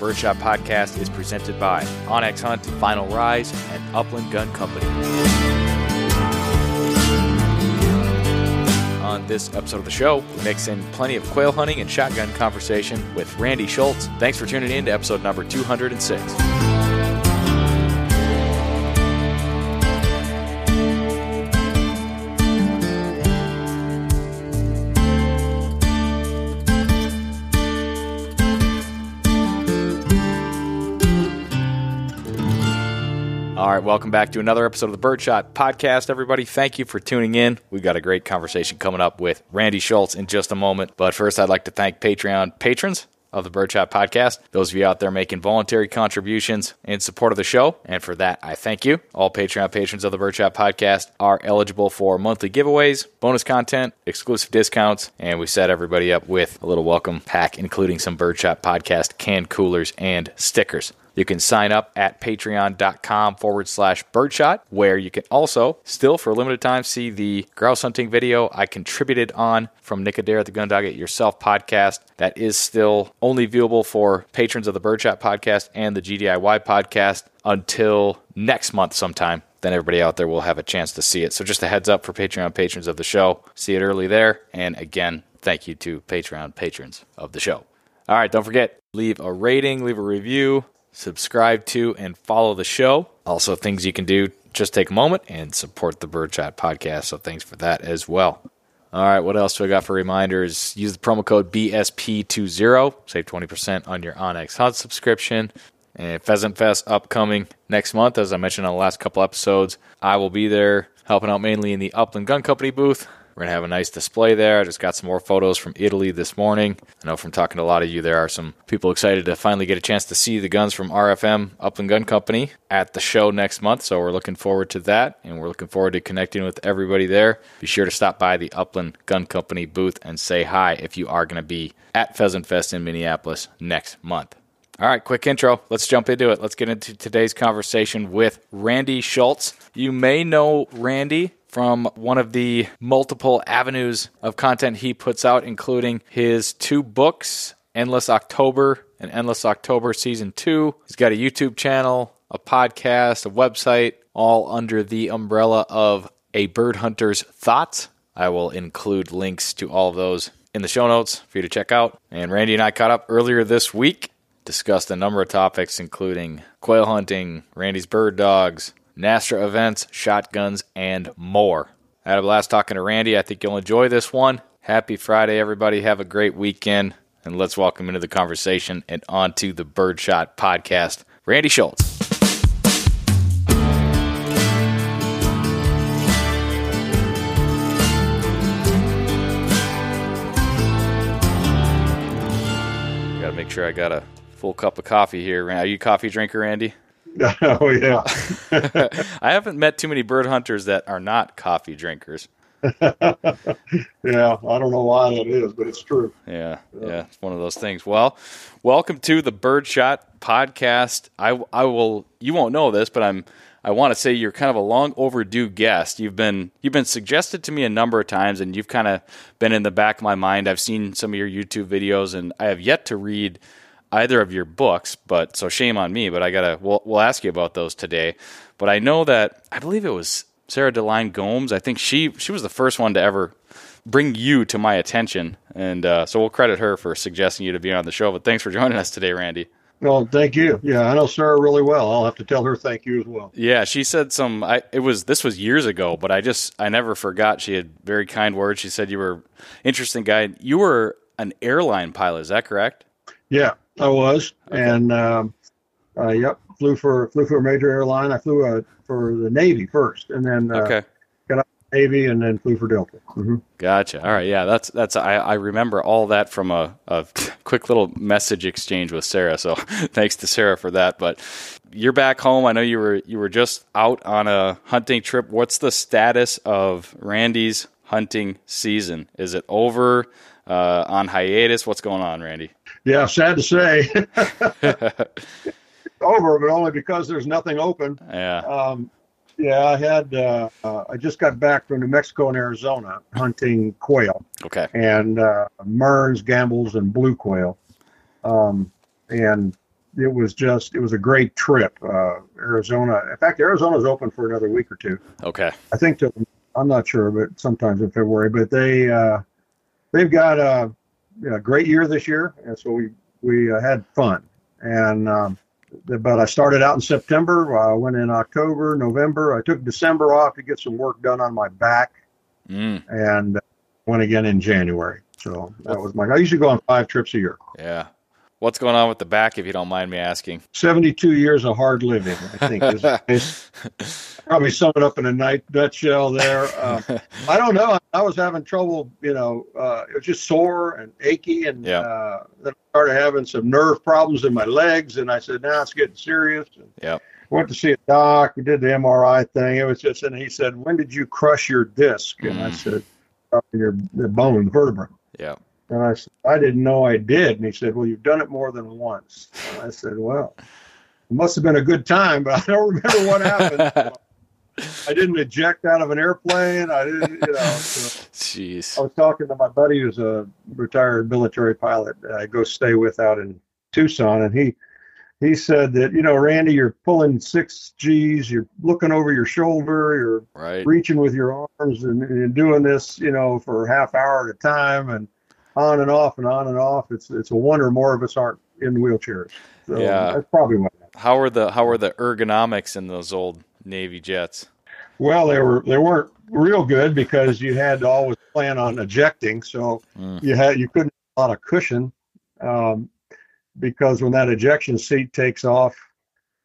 Birdshot Podcast is presented by onX Hunt, Final Rise, and Upland Gun Company. On this episode of the show, we mix in plenty of quail hunting and shotgun conversation with Randy Schultz. Thanks for tuning in to episode number 206. All right, welcome back to another episode of the Birdshot Podcast, everybody. Thank you for tuning in. We've got a great conversation coming up with Randy Schultz in just a moment. But first, I'd like to thank Patreon patrons of the Birdshot Podcast. Those of you out there making voluntary contributions in support of the show. And for that, I thank you. All Patreon patrons of the Birdshot Podcast are eligible for monthly giveaways, bonus content, exclusive discounts, and we set everybody up with a little welcome pack, including some Birdshot Podcast canned coolers and stickers. You can sign up at patreon.com forward slash birdshot, where you can also still, for a limited time, see the grouse hunting video I contributed on from Nick Adair at the Gundog It Yourself podcast. That is still only viewable for patrons of the Birdshot podcast and the GDIY podcast until next month sometime. Then everybody out there will have a chance to see it. So just a heads up for Patreon patrons of the show. See it early there. And again, thank you to Patreon patrons of the show. All right, don't forget, leave a rating, leave a review subscribe to and follow the show. Also, things you can do, just take a moment and support the Birdshot podcast. So, thanks for that as well. All right, what else do I got for reminders? Use the promo code BSP20, save 20% on your onX Hunt subscription. And Pheasant Fest upcoming next month, as I mentioned on the last couple episodes. I will be there helping out mainly in the Upland Gun Company booth. We're going to have a nice display there. I just got some more photos from Italy this morning. I know from talking to a lot of you, there are some people excited to finally get a chance to see the guns from RFM Upland Gun Company at the show next month. So we're looking forward to that, and we're looking forward to connecting with everybody there. Be sure to stop by the Upland Gun Company booth and say hi if you are going to be at Pheasant Fest in Minneapolis next month. All right, quick intro. Let's jump into it. Let's get into today's conversation with Randy Schultz. You may know Randy from one of the multiple avenues of content he puts out, including his two books, Endless October and Endless October Season 2. He's got a YouTube channel, a podcast, a website, all under the umbrella of A Bird Hunter's Thoughts. I will include links to all of those in the show notes for you to check out. And Randy and I caught up earlier this week, discussed a number of topics, including quail hunting, Randy's bird dogs, NSTRA events, shotguns, and more. I had a blast talking to Randy. I think you'll enjoy this one. Happy Friday, everybody. Have a great weekend. And let's welcome into the conversation and onto the Birdshot podcast, Randy Schultz. Gotta make sure I got a full cup of coffee here. Are you a coffee drinker, Randy? oh yeah. I haven't met too many bird hunters that are not coffee drinkers. yeah, I don't know why that is, but it's true. Yeah, yeah, it's one of those things. Well, welcome to the Birdshot podcast. I, I will. You won't know this, but I'm. I want to say you're kind of a long overdue guest. You've been you've been suggested to me a number of times, and you've kind of been in the back of my mind. I've seen some of your YouTube videos, and I have yet to read either of your books. But so shame on me. But I gotta. We'll, we'll ask you about those today. But I know that I believe it was Sarah Deline Gomes. I think she she was the first one to ever bring you to my attention, and uh, so we'll credit her for suggesting you to be on the show. But thanks for joining us today, Randy. Well, thank you. Yeah, I know Sarah really well. I'll have to tell her thank you as well. Yeah, she said some. I it was this was years ago, but I just I never forgot. She had very kind words. She said you were interesting guy. You were an airline pilot. Is that correct? Yeah, I was, okay. and um, uh, yep, flew for flew for a major airline. I flew uh, for the Navy first, and then uh, okay. got out Navy, and then flew for Delta. Mm-hmm. Gotcha. All right, yeah, that's that's I, I remember all that from a, a quick little message exchange with Sarah. So thanks to Sarah for that. But you're back home. I know you were you were just out on a hunting trip. What's the status of Randy's hunting season? Is it over? Uh, on hiatus? What's going on, Randy? Yeah, sad to say. over, but only because there's nothing open. Yeah. Um, yeah, I had. Uh, uh, I just got back from New Mexico and Arizona hunting quail. Okay. And uh, Mearns, Gambel's, and blue quail. Um, and it was just it was a great trip. Uh, Arizona. In fact, Arizona's open for another week or two. Okay. I think till, I'm not sure, but sometimes in February. But they uh, they've got a, a, great year this year, and so we we uh, had fun. And um, but I started out in September. I went in October, November. I took December off to get some work done on my back, mm. and went again in January. So that was my. I usually go on five trips a year. Yeah. What's going on with the back, if you don't mind me asking? 72 years of hard living, I think. is, is probably sum it up in a night nutshell there. Uh, I don't know. I was having trouble, you know, uh, it was just sore and achy. And yeah. uh, then I started having some nerve problems in my legs. And I said, now nah, it's getting serious. And yeah. Went to see a doc. We did the MRI thing. It was just, and he said, when did you crush your disc? And mm. I said, oh, your the bone, the vertebra. Yeah. And I said, I didn't know I did. And he said, Well, you've done it more than once. And I said, Well, it must have been a good time, but I don't remember what happened. I didn't eject out of an airplane. I didn't, you know. So Jeez. I was talking to my buddy who's a retired military pilot. I go stay with out in Tucson, and he he said that you know, Randy, you're pulling six G's, you're looking over your shoulder, you're right. reaching with your arms, and, and doing this, you know, for a half hour at a time, and on and off and on and off. It's it's a wonder more of us aren't in wheelchairs. So yeah, that's probably what. How are the how are the ergonomics in those old Navy jets? Well, they were they weren't real good because you had to always plan on ejecting, so mm. you had you couldn't have a lot of cushion um, because when that ejection seat takes off,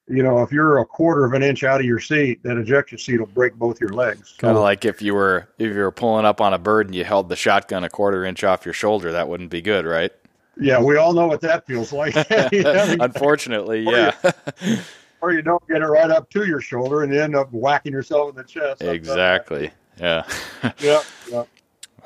you know, if you're a quarter of an inch out of your seat, that ejection seat will break both your legs. Kind of like if you were if you were pulling up on a bird and you held the shotgun a quarter inch off your shoulder, that wouldn't be good, right? Yeah, we all know what that feels like. Unfortunately, yeah. Or you, don't get it right up to your shoulder and you end up whacking yourself in the chest. Exactly. Yeah. yeah. Yeah.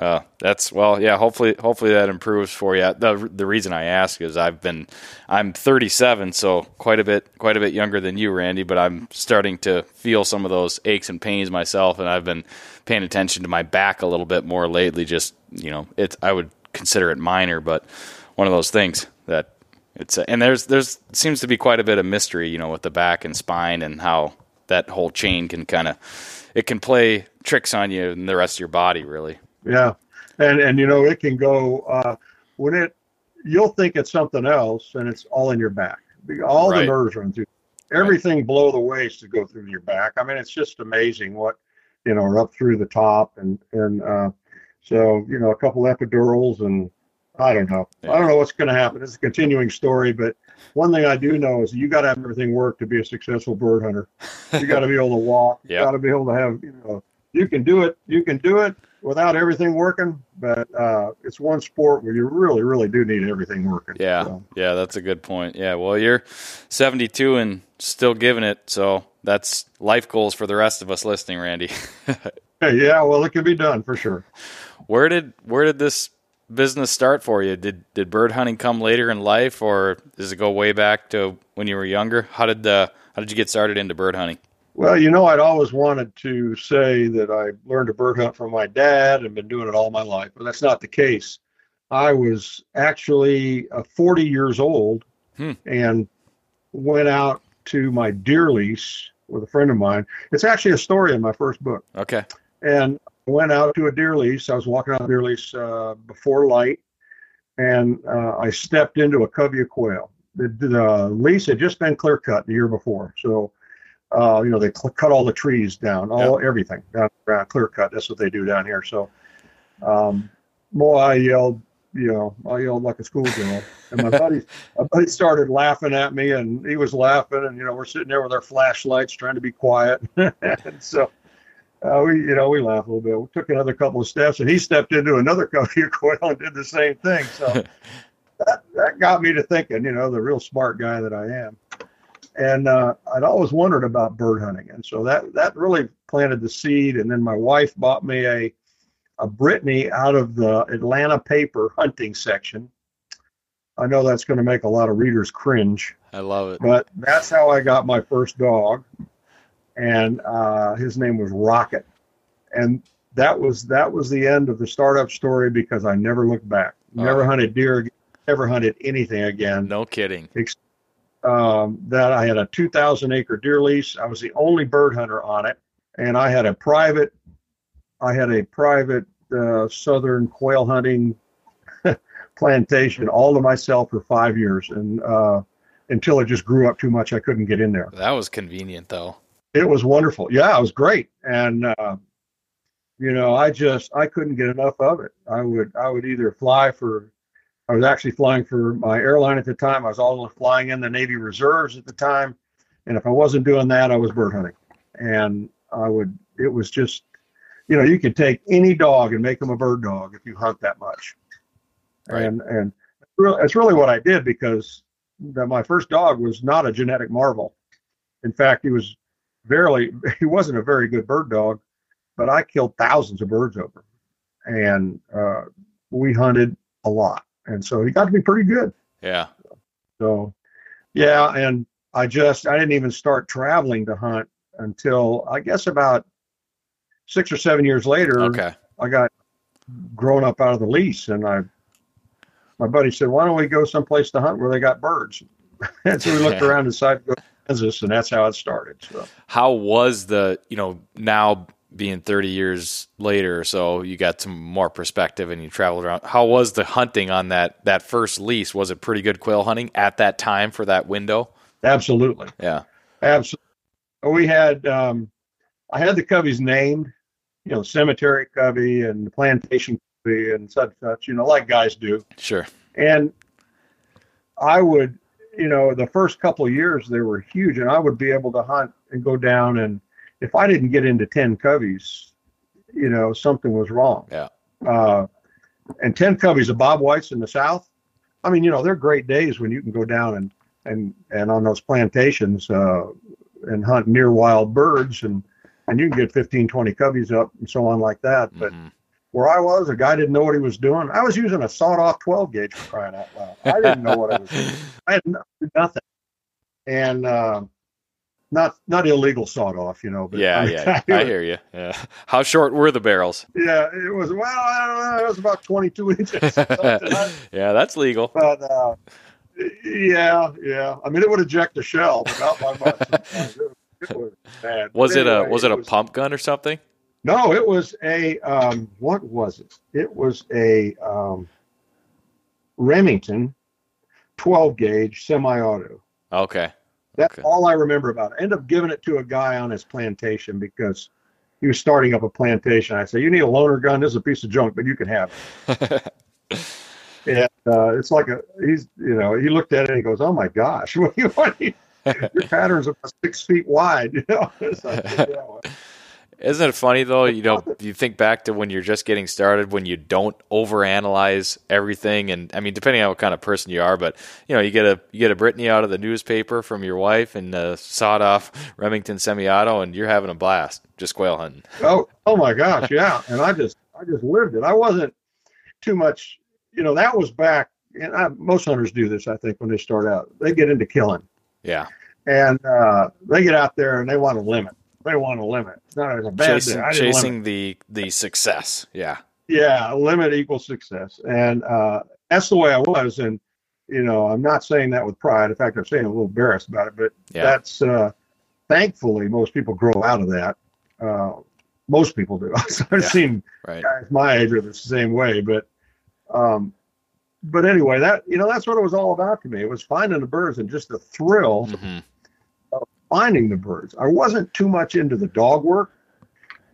Uh, that's well, yeah. Hopefully, hopefully that improves for you. the The reason I ask is I've been, I'm 37, so quite a bit, quite a bit younger than you, Randy. But I'm starting to feel some of those aches and pains myself, and I've been paying attention to my back a little bit more lately. Just you know, it's I would consider it minor, but one of those things that it's and there's there's seems to be quite a bit of mystery, you know, with the back and spine and how that whole chain can kind of it can play tricks on you and the rest of your body, really. Yeah, and and you know it can go uh, when it you'll think it's something else, and it's all in your back. All right. the nerves run through. Everything right. below the waist to go through your back. I mean, it's just amazing what you know, up through the top, and and uh, so you know, a couple epidurals, and I don't know. Yeah. I don't know what's going to happen. It's a continuing story, but one thing I do know is you got to have everything work to be a successful bird hunter. You got to be able to walk. yep. You got to be able to have you know you can do it. You can do it without everything working, but uh, it's one sport where you really, really do need everything working. Yeah, so. yeah, that's a good point. Yeah, well, you're 72 and still giving it, so that's life goals for the rest of us listening, Randy. yeah, well, it can be done for sure. Where did where did this business start for you? Did did bird hunting come later in life, or does it go way back to when you were younger? How did uh, how did you get started into bird hunting? Well, you know, I'd always wanted to say that I learned to bird hunt from my dad and been doing it all my life, but that's not the case. I was actually uh, 40 years old hmm. and went out to my deer lease with a friend of mine. It's actually a story in my first book. Okay. And went out to a deer lease. I was walking out a deer lease uh, before light, and uh, I stepped into a covey of quail. The, the lease had just been clear cut the year before, so uh, you know, they cl- cut all the trees down, all everything down around, clear cut. That's what they do down here. So, um, boy, I yelled, you know, I yelled like a schoolgirl, and my buddy, my buddy started laughing at me, and he was laughing, and you know, we're sitting there with our flashlights trying to be quiet, and so. Uh, we, you know, we laughed a little bit. We took another couple of steps, and he stepped into another of quail and did the same thing. So that, that got me to thinking, you know, the real smart guy that I am and uh, I'd always wondered about bird hunting, and so that that really planted the seed. And then my wife bought me a a Brittany out of the Atlanta paper hunting section. I know that's going to make a lot of readers cringe. I love it, but that's how I got my first dog, and uh, his name was Rocket, and that was that was the end of the startup story because I never looked back. Never oh. hunted deer, never hunted anything again. No kidding. Um, that I had a 2,000 acre deer lease. I was the only bird hunter on it, and I had a private, I had a private uh, southern quail hunting plantation all to myself for five years, and uh, until it just grew up too much, I couldn't get in there. That was convenient, though. It was wonderful. Yeah, it was great, and uh, you know, I just I couldn't get enough of it. I would I would either fly for I was actually flying for my airline at the time. I was also flying in the Navy Reserves at the time. And if I wasn't doing that, I was bird hunting. And I would, it was just, you know, you could take any dog and make them a bird dog if you hunt that much. Right. And, and it's really what I did because the, my first dog was not a genetic marvel. In fact, he was barely, he wasn't a very good bird dog, but I killed thousands of birds over. And uh, we hunted a lot and so he got to be pretty good. Yeah. So, yeah, and I just I didn't even start traveling to hunt until I guess about six or seven years later. Okay. I got grown up out of the lease, and I my buddy said, "Why don't we go someplace to hunt where they got birds?" and so we looked around and decided to go Kansas, and that's how it started. So, how was the you know now being 30 years later so you got some more perspective and you traveled around. How was the hunting on that that first lease? Was it pretty good quail hunting at that time for that window? Absolutely. Yeah. Absolutely. We had um i had the coveys named you know cemetery covey and the plantation covey and such such you know like guys do. Sure. And i would you know the first couple of years they were huge and i would be able to hunt and go down and if I didn't get into 10 coveys, you know, something was wrong. Yeah. Uh, and 10 coveys of Bob Whites in the South. I mean, you know, they're great days when you can go down and, and, and on those plantations, uh, and hunt near wild birds and, and you can get 15, 20 coveys up and so on like that. But mm-hmm. Where I was, a guy didn't know what he was doing. I was using a sawed off 12 gauge for crying out loud. I didn't know what I was doing. I had nothing. And, uh, not not illegal sawed off, you know. But yeah, I mean, yeah, I, I hear you. Yeah. How short were the barrels? Yeah, it was. Well, I don't know. It was about twenty-two inches. yeah, that's legal. But uh, yeah, yeah. I mean, it would eject a shell, but not by much. it, was bad. Was it a was it, it a was, pump gun or something? No, it was a um, what was it? It was a um, Remington, twelve gauge semi-auto. Okay. That's okay. all I remember about it. I ended up giving it to a guy on his plantation because he was starting up a plantation. I said, "You need a loaner gun. This is a piece of junk, but you can have it." and uh, it's like a he's you know he looked at it and he goes, "Oh my gosh, what you, what you, your pattern's about six feet wide." You know. Isn't it funny though? You know, you think back to when you're just getting started, when you don't overanalyze everything, and I mean, depending on what kind of person you are, but you know, you get a you get a Brittany out of the newspaper from your wife and a sawed off Remington semi-auto, and you're having a blast just quail hunting. Oh, oh my gosh, yeah, and I just I just lived it. I wasn't too much, you know, that was back, and I, most hunters do this, I think, when they start out. They get into killing. Yeah. And uh, they get out there and they want to limit. They want to limit. It's not as a bad chasing, chasing the the success. Yeah. Yeah, limit equals success, and uh, that's the way I was. And you know, I'm not saying that with pride. In fact, I'm saying I'm a little embarrassed about it. But yeah. that's uh, thankfully most people grow out of that. Uh, most people do. I've yeah, seen right. guys my age are the same way, but um, but anyway, that you know that's what it was all about to me. It was finding the birds and just the thrill mm-hmm. Finding the birds. I wasn't too much into the dog work,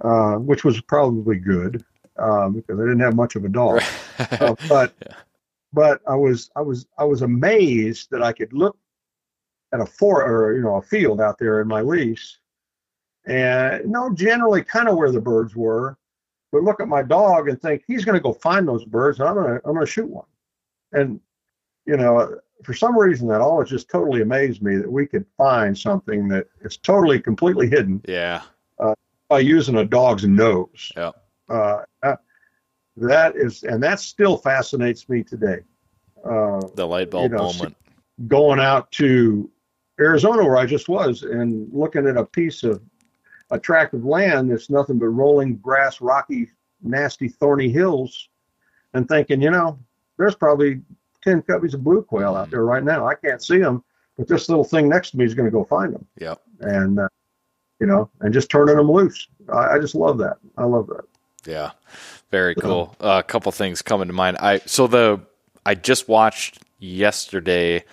uh, which was probably good um, because I didn't have much of a dog. uh, but yeah. but I was I was I was amazed that I could look at a for or you know a field out there in my lease and know generally kind of where the birds were, but look at my dog and think he's going to go find those birds, and I'm to I'm going to shoot one. And you know, for some reason, that always just totally amazed me that we could find something that is totally completely hidden. Yeah. Uh, by using a dog's nose. Yeah. Uh, that is, and that still fascinates me today. Uh, the light bulb you know, moment. Going out to Arizona, where I just was, and looking at a piece of a tract of land that's nothing but rolling grass, rocky, nasty, thorny hills, and thinking, you know, there's probably 10 coveys of blue quail out there right now. I can't see them, but this little thing next to me is going to go find them. Yep. And, uh, you know, and just turning them loose. I, I, just love that. I love that. Yeah. Very cool. Uh, a couple things coming to mind. I, so the, I just watched yesterday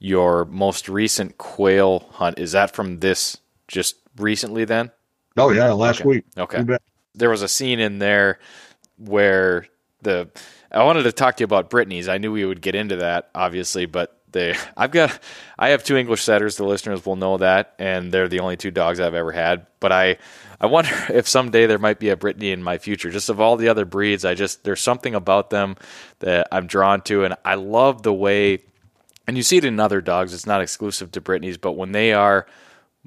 your most recent quail hunt. Is that from this just recently then? Oh yeah, last okay. week. Okay. There was a scene in there where the I wanted to talk to you about Brittany's. I knew we would get into that, obviously, but they I've got I have two English setters. The listeners will know that, and they're the only two dogs I've ever had. But I I wonder if someday there might be a Brittany in my future. Just of all the other breeds, I just there's something about them that I'm drawn to, and I love the way. And you see it in other dogs. It's not exclusive to Brittany's, but when they are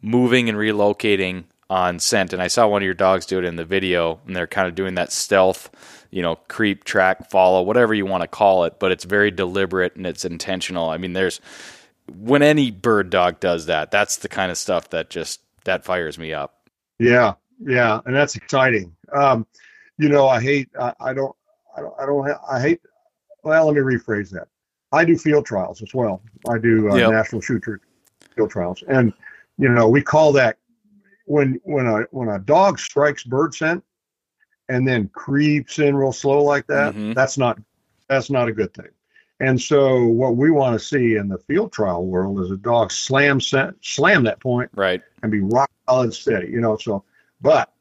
moving and relocating on scent. And I saw one of your dogs do it in the video, and they're kind of doing that stealth, you know, creep, track, follow, whatever you want to call it, but it's very deliberate and it's intentional. I mean, there's when any bird dog does that, that's the kind of stuff that just that fires me up. Yeah, yeah, and that's exciting. Um, you know, I hate, I, I don't, I don't, I don't, I hate. Well, let me rephrase that. I do field trials as well. I do uh, yep. national shooter field trials, and you know, we call that when when a when a dog strikes bird scent and then creeps in real slow like that, mm-hmm. that's not that's not a good thing. And so what we want to see in the field trial world is a dog slam slam that point, right, and be rock solid steady. You know, so but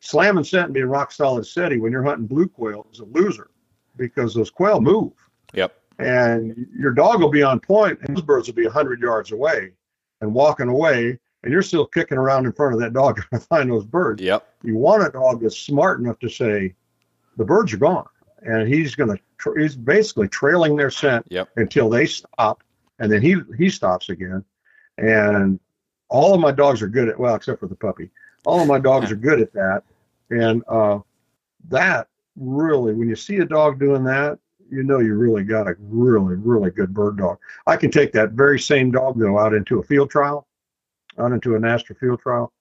slamming scent and being rock solid steady when you're hunting blue quail is a loser because those quail move. Yep. And your dog will be on point, and those birds will be hundred yards away and walking away and you're still kicking around in front of that dog trying to find those birds. Yep. You want a dog that's smart enough to say, the birds are gone, and he's going to tra- he's basically trailing their scent yep. until they stop, and then he he stops again. And all of my dogs are good at well, except for the puppy. All of my dogs are good at that, and uh, that really, when you see a dog doing that, you know you really got a really really good bird dog. I can take that very same dog though out into a field trial out into a national field trial,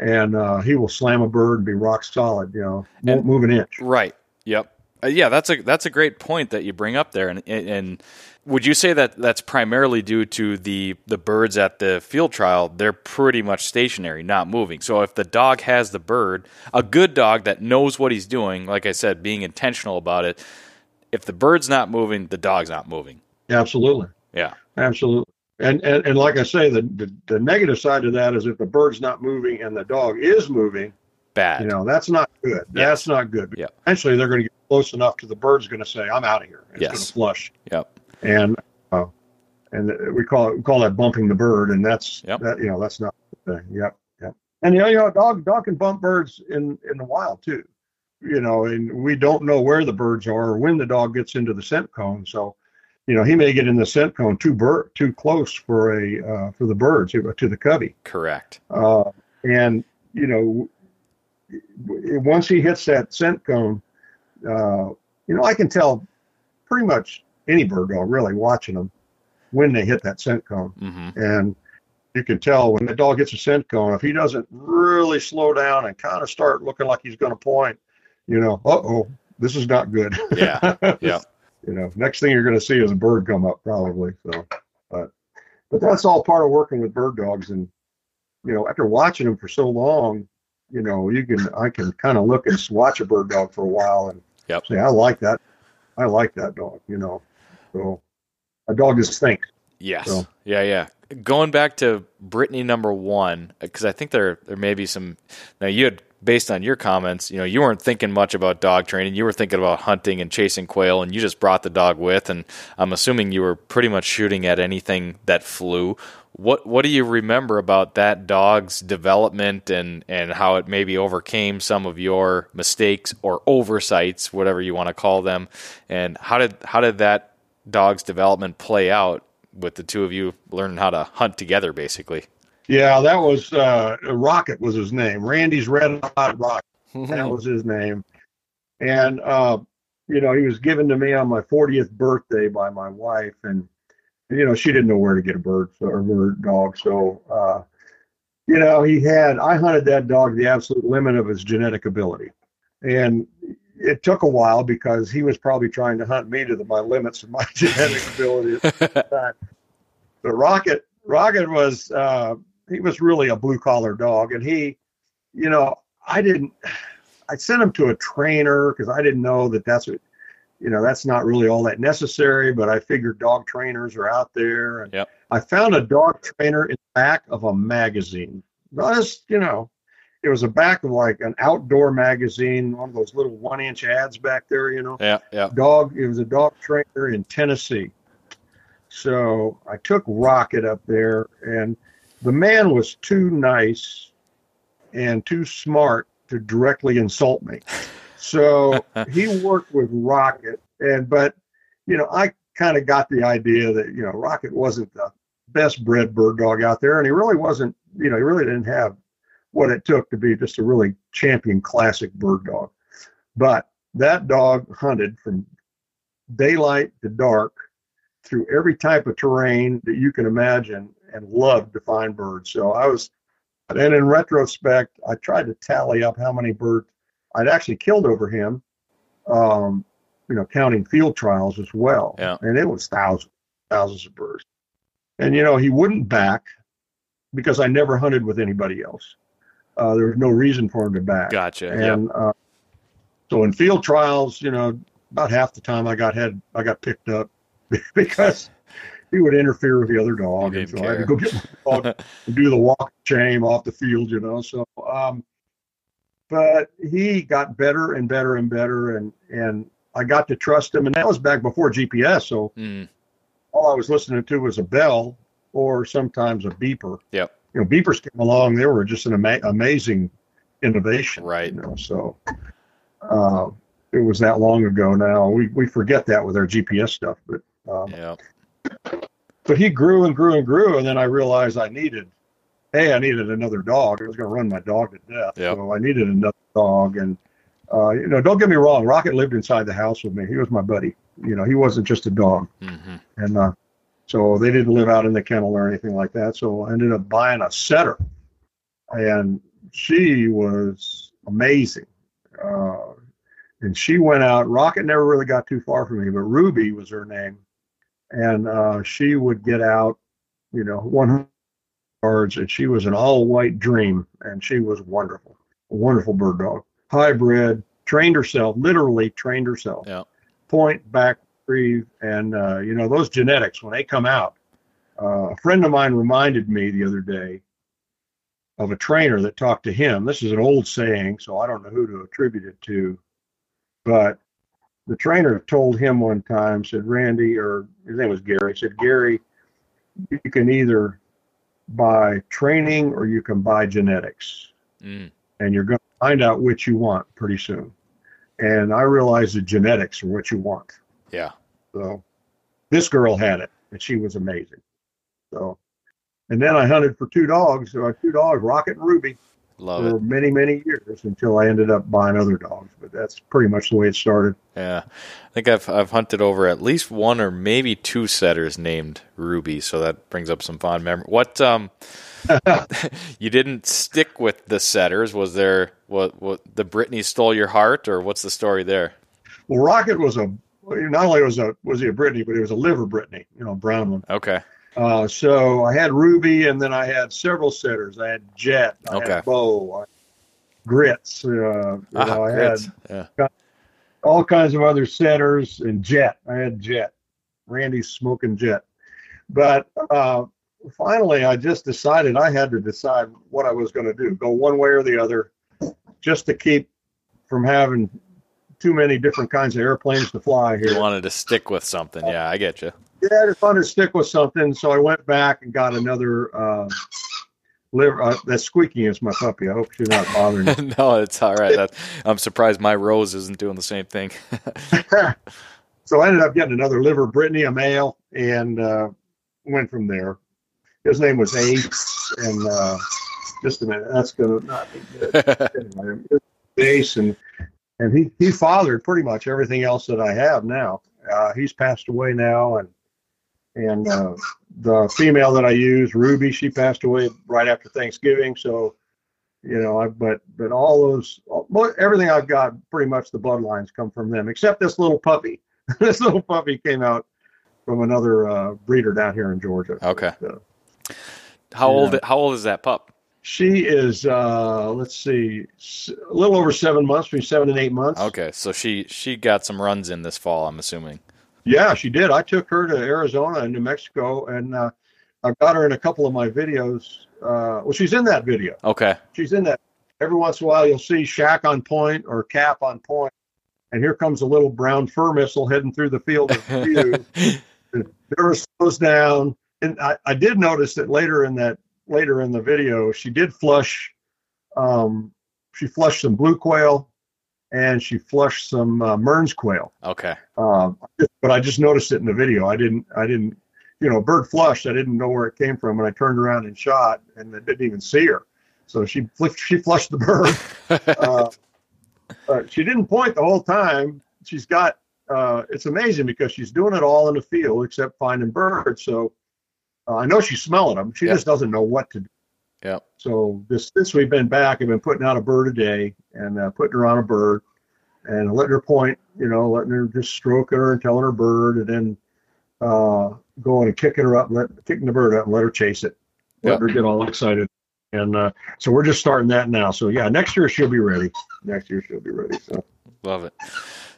and uh, he will slam a bird and be rock solid. You know, won't and, move an inch. Right. Yep. Uh, yeah, that's a that's a great point that you bring up there, and and would you say that that's primarily due to the the birds at the field trial? They're pretty much stationary, not moving. So if the dog has the bird, a good dog that knows what he's doing, like I said, being intentional about it. If the bird's not moving, the dog's not moving. Absolutely. Yeah. Absolutely. And, and and like I say, the, the, the negative side of that is if the bird's not moving and the dog is moving, bad. You know, that's not good. Yes. That's not good. Yep. Eventually, they're going to get close enough to the bird's going to say, "I'm out of here." It's yes. going to flush. Yep. And uh, and we call it we call that bumping the bird, and that's yep. that you know that's not the thing. Yep. Yep. And you know, you know, dog dog can bump birds in in the wild too. You know, and we don't know where the birds are or when the dog gets into the scent cone. So, you know, he may get in the scent cone too bird too close for a uh, for the birds to the covey. Correct. Uh, and you know, once he hits that scent cone, uh, you know, I can tell pretty much any bird dog really watching them when they hit that scent cone. Mm-hmm. And you can tell when the dog hits a scent cone, if he doesn't really slow down and kind of start looking like he's going to point, you know, uh oh, this is not good. Yeah. Yeah. you know, next thing you're going to see is a bird come up probably. So, but, but that's all part of working with bird dogs. And, you know, after watching them for so long, you know, you can, I can kind of look and watch a bird dog for a while and yep. say, I like that. I like that dog, you know. So a dog just thinks. Yes. So. Yeah, yeah. Going back to Brittany number one, because I think there there may be some. Now you had based on your comments, you know, you weren't thinking much about dog training. You were thinking about hunting and chasing quail, and you just brought the dog with. And I'm assuming you were pretty much shooting at anything that flew. What What do you remember about that dog's development and and how it maybe overcame some of your mistakes or oversights, whatever you want to call them? And how did how did that dog's development play out with the two of you learning how to hunt together, basically? Yeah, that was uh, Rocket was his name. Randy's Red Hot Rocket. that was his name. And uh, you know, he was given to me on my 40th birthday by my wife, and you know, she didn't know where to get a bird so, or a bird dog. So, uh, you know, he had I hunted that dog the absolute limit of his genetic ability, and it took a while because he was probably trying to hunt me to the, my limits of my genetic ability. but Rocket, Rocket was uh, he was really a blue collar dog, and he, you know, I didn't. I sent him to a trainer because I didn't know that that's what, you know, that's not really all that necessary. But I figured dog trainers are out there, and yep. I found a dog trainer in the back of a magazine. Just you know, it was a back of like an outdoor magazine, one of those little one inch ads back there, you know. Yeah, yeah. Dog, it was a dog trainer in Tennessee. So I took Rocket up there, and the man was too nice and too smart to directly insult me. So he worked with Rocket, and but you know, I kind of got the idea that you know Rocket wasn't the best bred bird dog out there, and he really wasn't. You know, he really didn't have what it took to be just a really champion classic bird dog. But that dog hunted from daylight to dark through every type of terrain that you can imagine and loved to find birds. So I was, and in retrospect, I tried to tally up how many birds I'd actually killed over him, um, you know, counting field trials as well. Yeah. And it was thousands, thousands of birds. And, you know, he wouldn't back because I never hunted with anybody else. Uh, there was no reason for him to back. Gotcha. And yep. uh, so in field trials, you know, about half the time I got had I got picked up because he would interfere with the other dog, and so care. I had to go get my dog and do the walk shame off the field, you know. So, um, but he got better and better and better, and and I got to trust him, and that was back before GPS. So mm. all I was listening to was a bell or sometimes a beeper. Yep you know, beepers came along. They were just an ama- amazing innovation. Right. You know, so uh, it was that long ago now. We we forget that with our GPS stuff, but um, yeah. But he grew and grew and grew, and then I realized I needed, hey, I needed another dog. I was going to run my dog to death, yep. so I needed another dog. And uh, you know, don't get me wrong, Rocket lived inside the house with me. He was my buddy. You know, he wasn't just a dog. Mm-hmm. And uh, so they didn't live out in the kennel or anything like that. So I ended up buying a setter, and she was amazing. Uh, and she went out. Rocket never really got too far from me, but Ruby was her name, and uh, she would get out, you know, 100 yards, and she was an all-white dream, and she was wonderful, a wonderful bird dog, hybrid, trained herself, literally trained herself. Yeah. Point back retrieve, and uh, you know those genetics when they come out. Uh, a friend of mine reminded me the other day of a trainer that talked to him. This is an old saying, so I don't know who to attribute it to, but the trainer told him one time, said Randy, or his name was Gary, said Gary, you can either buy training or you can buy genetics. mm. and you're going to find out which you want pretty soon. And I realized the genetics are what you want. Yeah. So this girl had it, and she was amazing. So, and then I hunted for two dogs, uh, two dogs, Rocket and Ruby, Love for it. many, many years until I ended up buying other dogs. But that's pretty much the way it started. Yeah, I think I've I've hunted over at least one or maybe two setters named Ruby, so that brings up some fond memory. What um, you didn't stick with the setters? Was there what what the Brittany stole your heart, or what's the story there? Well, Rocket was a not only was a was he a Brittany, but he was a liver Brittany, you know, brown one. Okay, Uh, so I had Ruby, and then I had several setters. I had Jet, I Okay. had Bow, I Grits. Uh, you ah, know, I great. had yeah, all kinds of other setters and Jet. I had Jet, Randy's smoking Jet. But uh, finally, I just decided I had to decide what I was going to do, go one way or the other, just to keep from having too many different kinds of airplanes to fly here. you wanted to stick with something. Yeah, I get you. Yeah, I just wanted to stick with something, so I went back and got another uh, liver. Uh, that's squeaking is my puppy. I hope she's not bothering you. no, it's all right. That, I'm surprised my Rose isn't doing the same thing. so I ended up getting another liver Brittany, a male, and uh, went from there. His name was Ace, and uh, just a minute, that's gonna not be good. anyway, Ace, and and he he fathered pretty much everything else that I have now. Uh, he's passed away now, and and uh, the female that I use, Ruby, she passed away right after Thanksgiving. So, you know, I but but all those mo- everything I've got, pretty much the bloodlines come from them, except this little puppy. this little puppy came out from another uh, breeder down here in Georgia. Okay. So, how Yeah. old? How old is that pup? she is, uh, let's see, a little over seven months, between seven and eight months. Okay, so she she got some runs in this fall. I'm assuming. Yeah, she did. I took her to Arizona and New Mexico, and uh, I've got her in a couple of my videos. Uh, well, she's in that video. Okay. She's in that. Every once in a while, you'll see Shack on point or Cap on point, and here comes a little brown fur missile heading through the field of view. There slows down, and I, I did notice that later in that later in the video, she did flush. Um, she flushed some blue quail, and she flushed some uh, Mearns quail. okay. Um, but I just noticed it in the video. I didn't, I didn't, you know, bird flushed. I didn't know where it came from, and I turned around and shot, and I didn't even see her. So she flipped, she flushed the bird. Uh, uh, she didn't point the whole time. She's got. Uh, it's amazing because she's doing it all in the field except finding birds. So uh, I know she's smelling them. She Yeah. just doesn't know what to do. Yeah. So this since we've been back, I've been putting out a bird a day and uh, putting her on a bird and letting her point, you know, letting her just stroking her and telling her bird, and then uh, going and kicking her up, let, kicking the bird up, and let her chase it, let Yeah. her get all excited. And uh, so we're just starting that now. So yeah, next year she'll be ready. Next year she'll be ready. So Love it.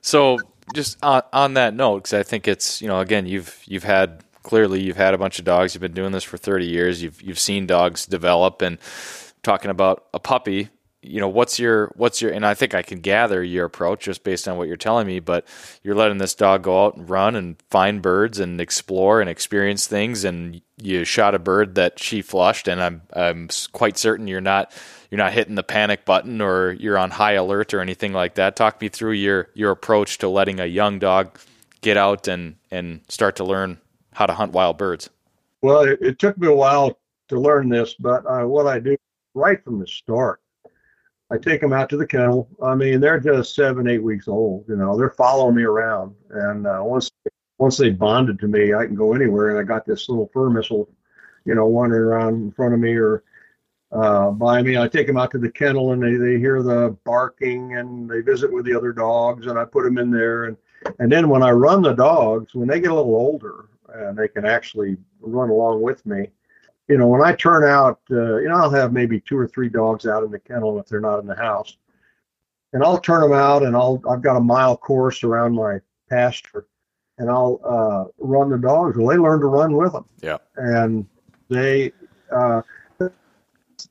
So, just on, on that note, because I think it's you know again you've you've had clearly you've had a bunch of dogs. You've been doing this for thirty years. You've you've seen dogs develop, and talking about a puppy. You know what's your what's your and I think I can gather your approach just based on what you're telling me. But you're letting this dog go out and run and find birds and explore and experience things. And you shot a bird that she flushed, and I'm I'm quite certain you're not you're not hitting the panic button or you're on high alert or anything like that. Talk me through your your approach to letting a young dog get out and and start to learn how to hunt wild birds. well, it, it took me a while to learn this, but uh, what I do right from the start, I take them out to the kennel. I mean, they're just seven, eight weeks old. You know, they're following me around, and uh, once once they bonded to me, I can go anywhere. And I got this little fur missile, you know, wandering around in front of me or uh, by me. I take them out to the kennel, and they they hear the barking, and they visit with the other dogs, and I put them in there, and and then when I run the dogs, when they get a little older, and they can actually run along with me. You know, when I turn out, uh, you know, I'll have maybe two or three dogs out in the kennel if they're not in the house, and I'll turn them out, and I'll I've got a mile course around my pasture, and I'll uh, run the dogs. Well, they learn to run with them, Yeah. and they uh,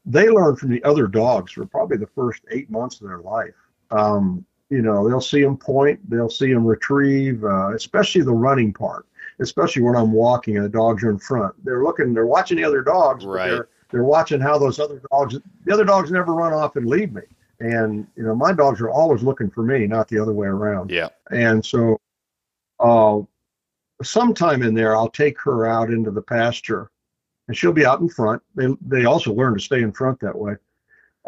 they learn from the other dogs for probably the first eight months of their life. Um, you know, they'll see them point, they'll see them retrieve, uh, especially the running part especially when I'm walking and the dogs are in front. They're looking, they're watching the other dogs, Right. they're they're watching how those other dogs, the other dogs never run off and leave me. And, you know, my dogs are always looking for me, not the other way around. Yeah. And so, uh, sometime in there, I'll take her out into the pasture and she'll be out in front. They, they also learn to stay in front that way.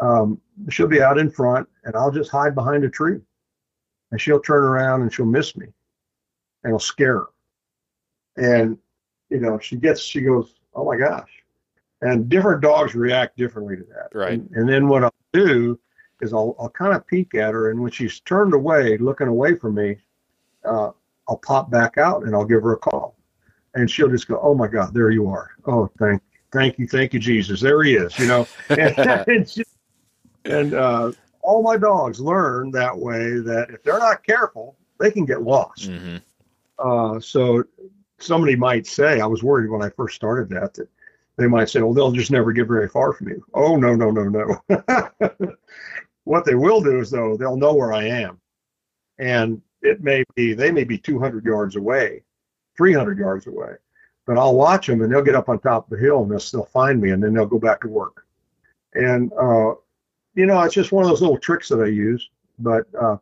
Um, she'll be out in front and I'll just hide behind a tree and she'll turn around and she'll miss me and it'll scare her. And, you know, she gets, she goes, oh my gosh. And different dogs react differently to that. Right. And, and then what I'll do is I'll, I'll kind of peek at her. And when she's turned away, looking away from me, uh, I'll pop back out and I'll give her a call. And she'll just go, oh my God, there you are. Oh, thank, thank you. Thank you, Jesus. There he is, you know. and, and, and uh, all my dogs learn that way that if they're not careful, they can get lost. Mm-hmm. Uh, so somebody might say, I was worried when I first started that, that they might say, well, they'll just never get very far from you. Oh, no, no, no, no. what they will do is, though, they'll know where I am. And it may be, they may be 200 yards away, 300 yards away, but I'll watch them and they'll get up on top of the hill and they'll still find me and then they'll go back to work. And, uh, you know, it's just one of those little tricks that I use. But uh,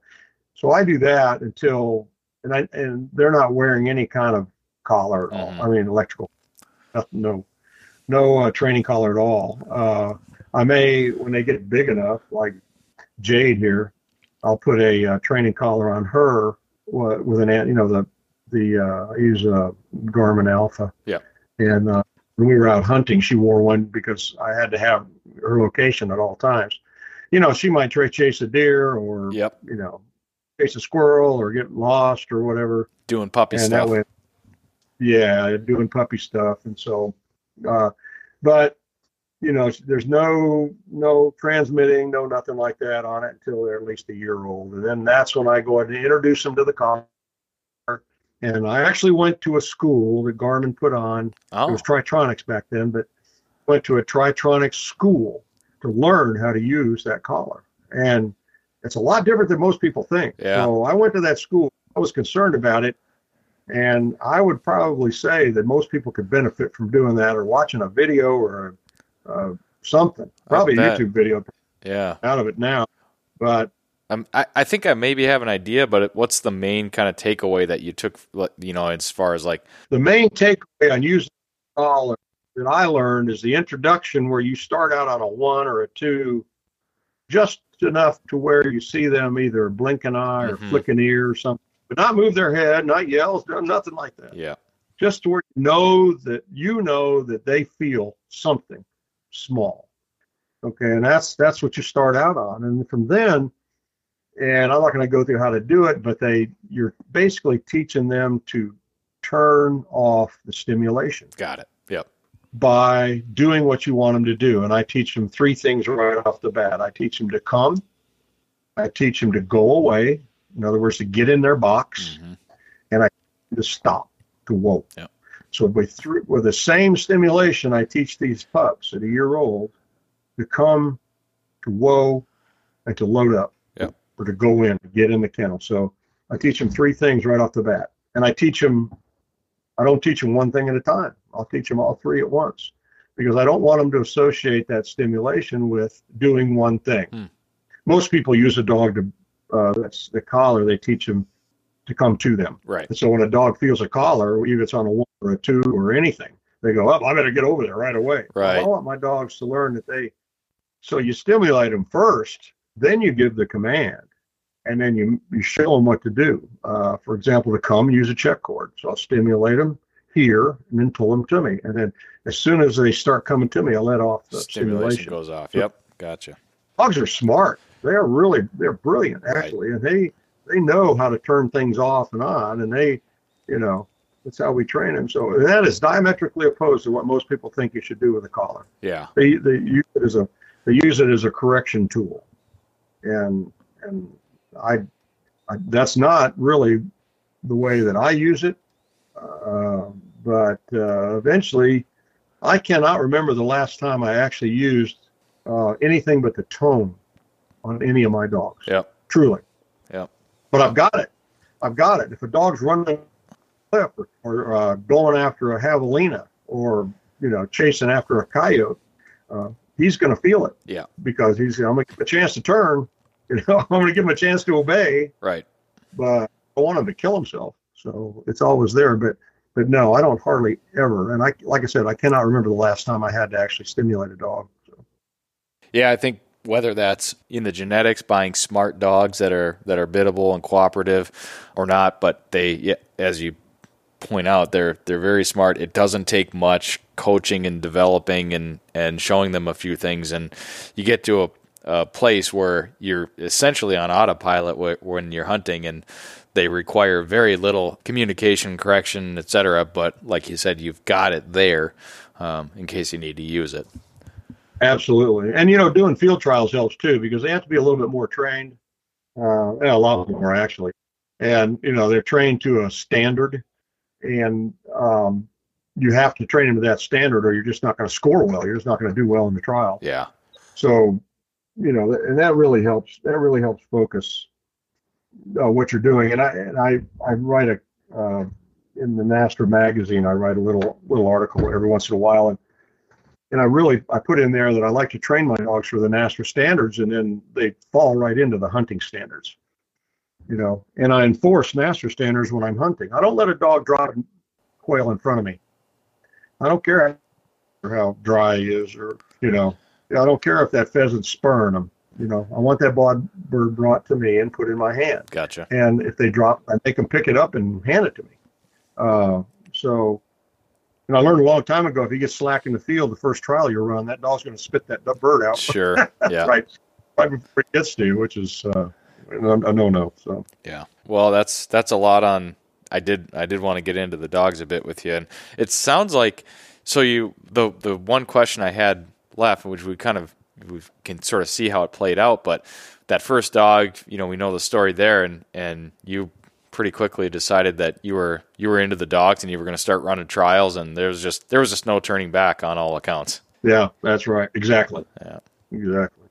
so I do that until, and I, and they're not wearing any kind of collar at all. Mhm. I mean, electrical, no, no uh, training collar at all. Uh, I may, when they get big enough, like Jade here, I'll put a uh, training collar on her with an, an- you know, the the uh, I use a Garmin Alpha. Yeah. And uh, when we were out hunting, she wore one because I had to have her location at all times. You know, she might try chase a deer or Yep. you know chase a squirrel or get lost or whatever Doing puppy and stuff. that way, yeah, doing puppy stuff, and so, uh, but you know, there's no no transmitting, no nothing like that on it until they're at least a year old, and then that's when I go ahead and introduce them to the car. And I actually went to a school that Garmin put on. Oh. It oh, was Tri-Tronics back then, but went to a Tri-Tronics school to learn how to use that collar, and it's a lot different than most people think. Yeah. So I went to that school. I was concerned about it. And I would probably say that most people could benefit from doing that or watching a video or uh, something. Probably a. YouTube video yeah. out of it now. But Um, I, I think I maybe have an idea, but it- what's the main kind of takeaway that you took, you know, as far as like, the main takeaway on using all that I learned is the introduction where you start out on a one or a two, just enough to where you see them either blink an eye or Mhm. flick an ear or something, but not move their head, not yell, nothing like that. yeah, just to where you know that you know that they feel something small. Okay, and that's that's what you start out on, and from then, and I'm not going to go through how to do it, but they you're basically teaching them to turn off the stimulation got it. Yep. by doing what you want them to do. And I teach them three things right off the bat. I teach them to come. I teach them to go away. In other words, to get in their box hmm to stop, to whoa. Yep. So with, three, with the same stimulation, I teach these pups at a year old to come, to whoa, and to load up, Yep. or to go in, to get in the kennel. So I teach them three things right off the bat, and I teach them. I don't teach them one thing at a time. I'll teach them all three at once because I don't want them to associate that stimulation with doing one thing. Hmm. Most people use a dog to uh, that's the collar. They teach them to come to them. Right. And so when a dog feels a collar, either it's on a one or a two or anything, they go, "Oh, I better get over there right away." Right. I want my dogs to learn that they. So you stimulate them first, then you give the command, and then you you show them what to do. Uh, for example, to come, use a check cord. So I'll stimulate them here, and then pull them to me, and then as soon as they start coming to me, I'll let off the Stimulation stimulation. goes off. Yep. Gotcha. Dogs are smart. They are really they're brilliant Right. actually, and they they know how to turn things off and on, and they, you know, that's how we train them. So that is diametrically opposed to what most people think you should do with a collar. Yeah. They they use it as a they use it as a correction tool, and and I, I that's not really the way that I use it. Uh, but uh, eventually, I cannot remember the last time I actually used uh, anything but the tone on any of my dogs. Yeah. Truly. Yeah. But I've got it. I've got it. If a dog's running cliff or, or uh, going after a javelina or you know chasing after a coyote, uh, he's going to feel it. Yeah. Because he's, I'm going to give him a chance to turn. You know, I'm going to give him a chance to obey. Right. But I want him to kill himself. So it's always there. But but no, I don't hardly ever. And I, like I said, I cannot remember the last time I had to actually stimulate a dog. So. Yeah, I think whether that's in the genetics, buying smart dogs that are that are biddable and cooperative, or not, but they, as you point out, they're they're very smart. It doesn't take much coaching and developing and and showing them a few things, and you get to a, a place where you're essentially on autopilot when you're hunting and they require very little communication, correction, etc. But like you said, you've got it there um, in case you need to use it. Absolutely, and you know, doing field trials helps too because they have to be a little bit more trained, uh, a lot more actually, and you know they're trained to a standard, and um, you have to train them to that standard, or you're just not going to score well. You're just not going to do well in the trial. Yeah. So, you know, and that really helps. That really helps focus uh, what you're doing. And I and I I write a uh, in the NSTRA magazine. I write a little little article every once in a while, and and I really I put in there that I like to train my dogs for the NSTRA standards, and then they fall right into the hunting standards. You know, and I enforce NSTRA standards when I'm hunting. I don't let a dog drop a quail in front of me. I don't care how dry he is, or you know, I don't care if that pheasant's spurring him. You know, I want that bird brought to me and put in my hand. Gotcha. And if they drop, I make them pick it up and hand it to me. Uh, so, and I learned a long time ago, if you get slack in the field, the first trial you run, that dog's going to spit that bird out. Sure. Yeah. right. Right before it gets to you, which is uh, a no no. So. Yeah. Well, that's that's a lot on. I did I did want to get into the dogs a bit with you, and it sounds like so you the the one question I had left, which we kind of we can sort of see how it played out. But that first dog, you know, we know the story there, and and you pretty quickly decided that you were you were into the dogs and you were going to start running trials, and there was just there was just no turning back on all accounts. Yeah, that's right. Exactly. Yeah. Exactly.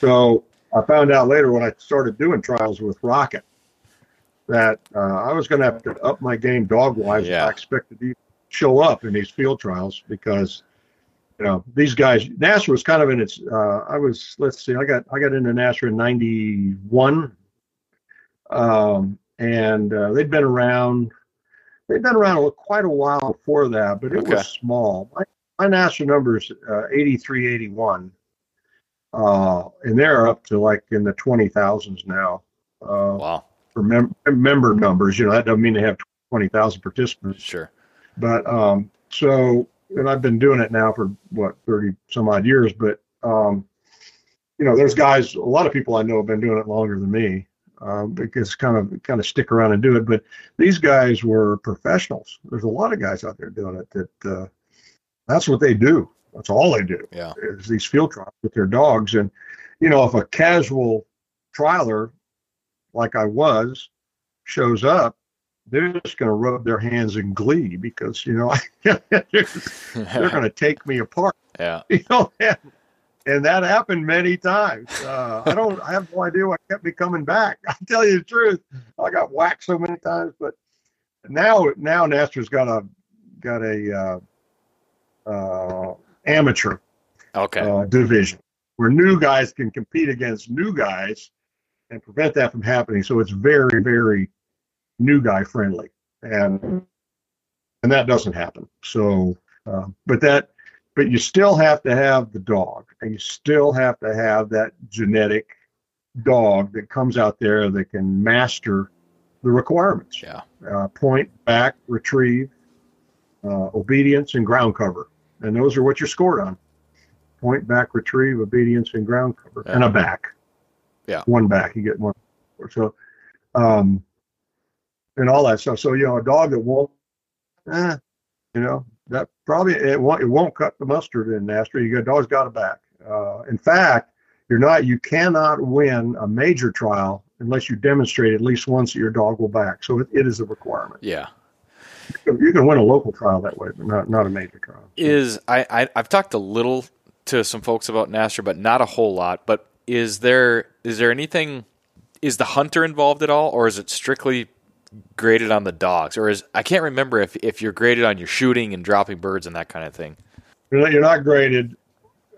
So I found out later when I started doing trials with Rocket that uh, I was going to have to up my game dog wise yeah. I expected to show up in these field trials because you know these guys NSTRA was kind of in its uh, i was let's see i got i got into NSTRA in 91 um, and uh, they'd been around they'd been around quite a while before that but it okay. was small my, my NSTRA numbers uh, 83 81 uh, and they're up to like in the 20,000s now uh, wow for mem- member numbers you know that doesn't mean they have 20,000 participants sure but um, so and I've been doing it now for what thirty some odd years. But um, you know, there's guys. A lot of people I know have been doing it longer than me um, because kind of kind of stick around and do it. But these guys were professionals. There's a lot of guys out there doing it that uh, that's what they do. That's all they do. Yeah, is these field trials with their dogs. And you know, if a casual trialer like I was shows up they're just going to rub their hands in glee because you know they're, they're going to take me apart. Yeah, you know, and, and that happened many times. Uh, I don't, I have no idea why I kept me coming back. I tell you the truth, I got whacked so many times, but now, now NSTRA's got a got a uh, uh, amateur okay uh, division where new guys can compete against new guys and prevent that from happening. So it's very, very new guy friendly, and and that doesn't happen. So, uh, but that, but you still have to have the dog, and you still have to have that genetic dog that comes out there that can master the requirements. Yeah. Uh, point, back, retrieve, uh, obedience, and ground cover, and those are what you're scored on. Point, back, retrieve, obedience, and ground cover, yeah. and a back. Yeah. One back, you get one. So, um, and all that stuff. So you know, a dog that won't, eh, you know, that probably it won't it won't cut the mustard in NSTRA. You got dog's got a back. Uh, in fact, you're not you cannot win a major trial unless you demonstrate at least once that your dog will back. So it, it is a requirement. Yeah. You can, win a local trial that way, but not not a major trial. Is I, I I've talked a little to some folks about NSTRA, but not a whole lot. But is there is there anything? Is the hunter involved at all, or is it strictly graded on the dogs, or is I can't remember if if you're graded on your shooting and dropping birds and that kind of thing. You're not, you're not graded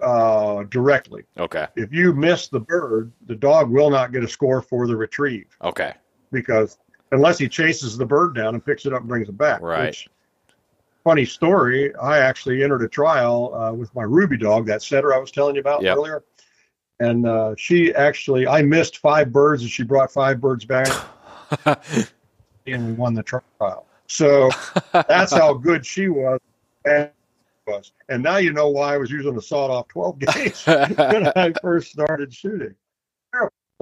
uh, directly. Okay. If you miss the bird, the dog will not get a score for the retrieve. Okay. Because unless he chases the bird down and picks it up and brings it back. Right. Which, funny story. I actually entered a trial uh, with my Ruby dog, that setter I was telling you about Yep. earlier. And uh, she actually, I missed five birds, and she brought five birds back, and we won the trial. So that's how good she was. And was. And now you know why I was using a sawed-off 12 gauge when I first started shooting.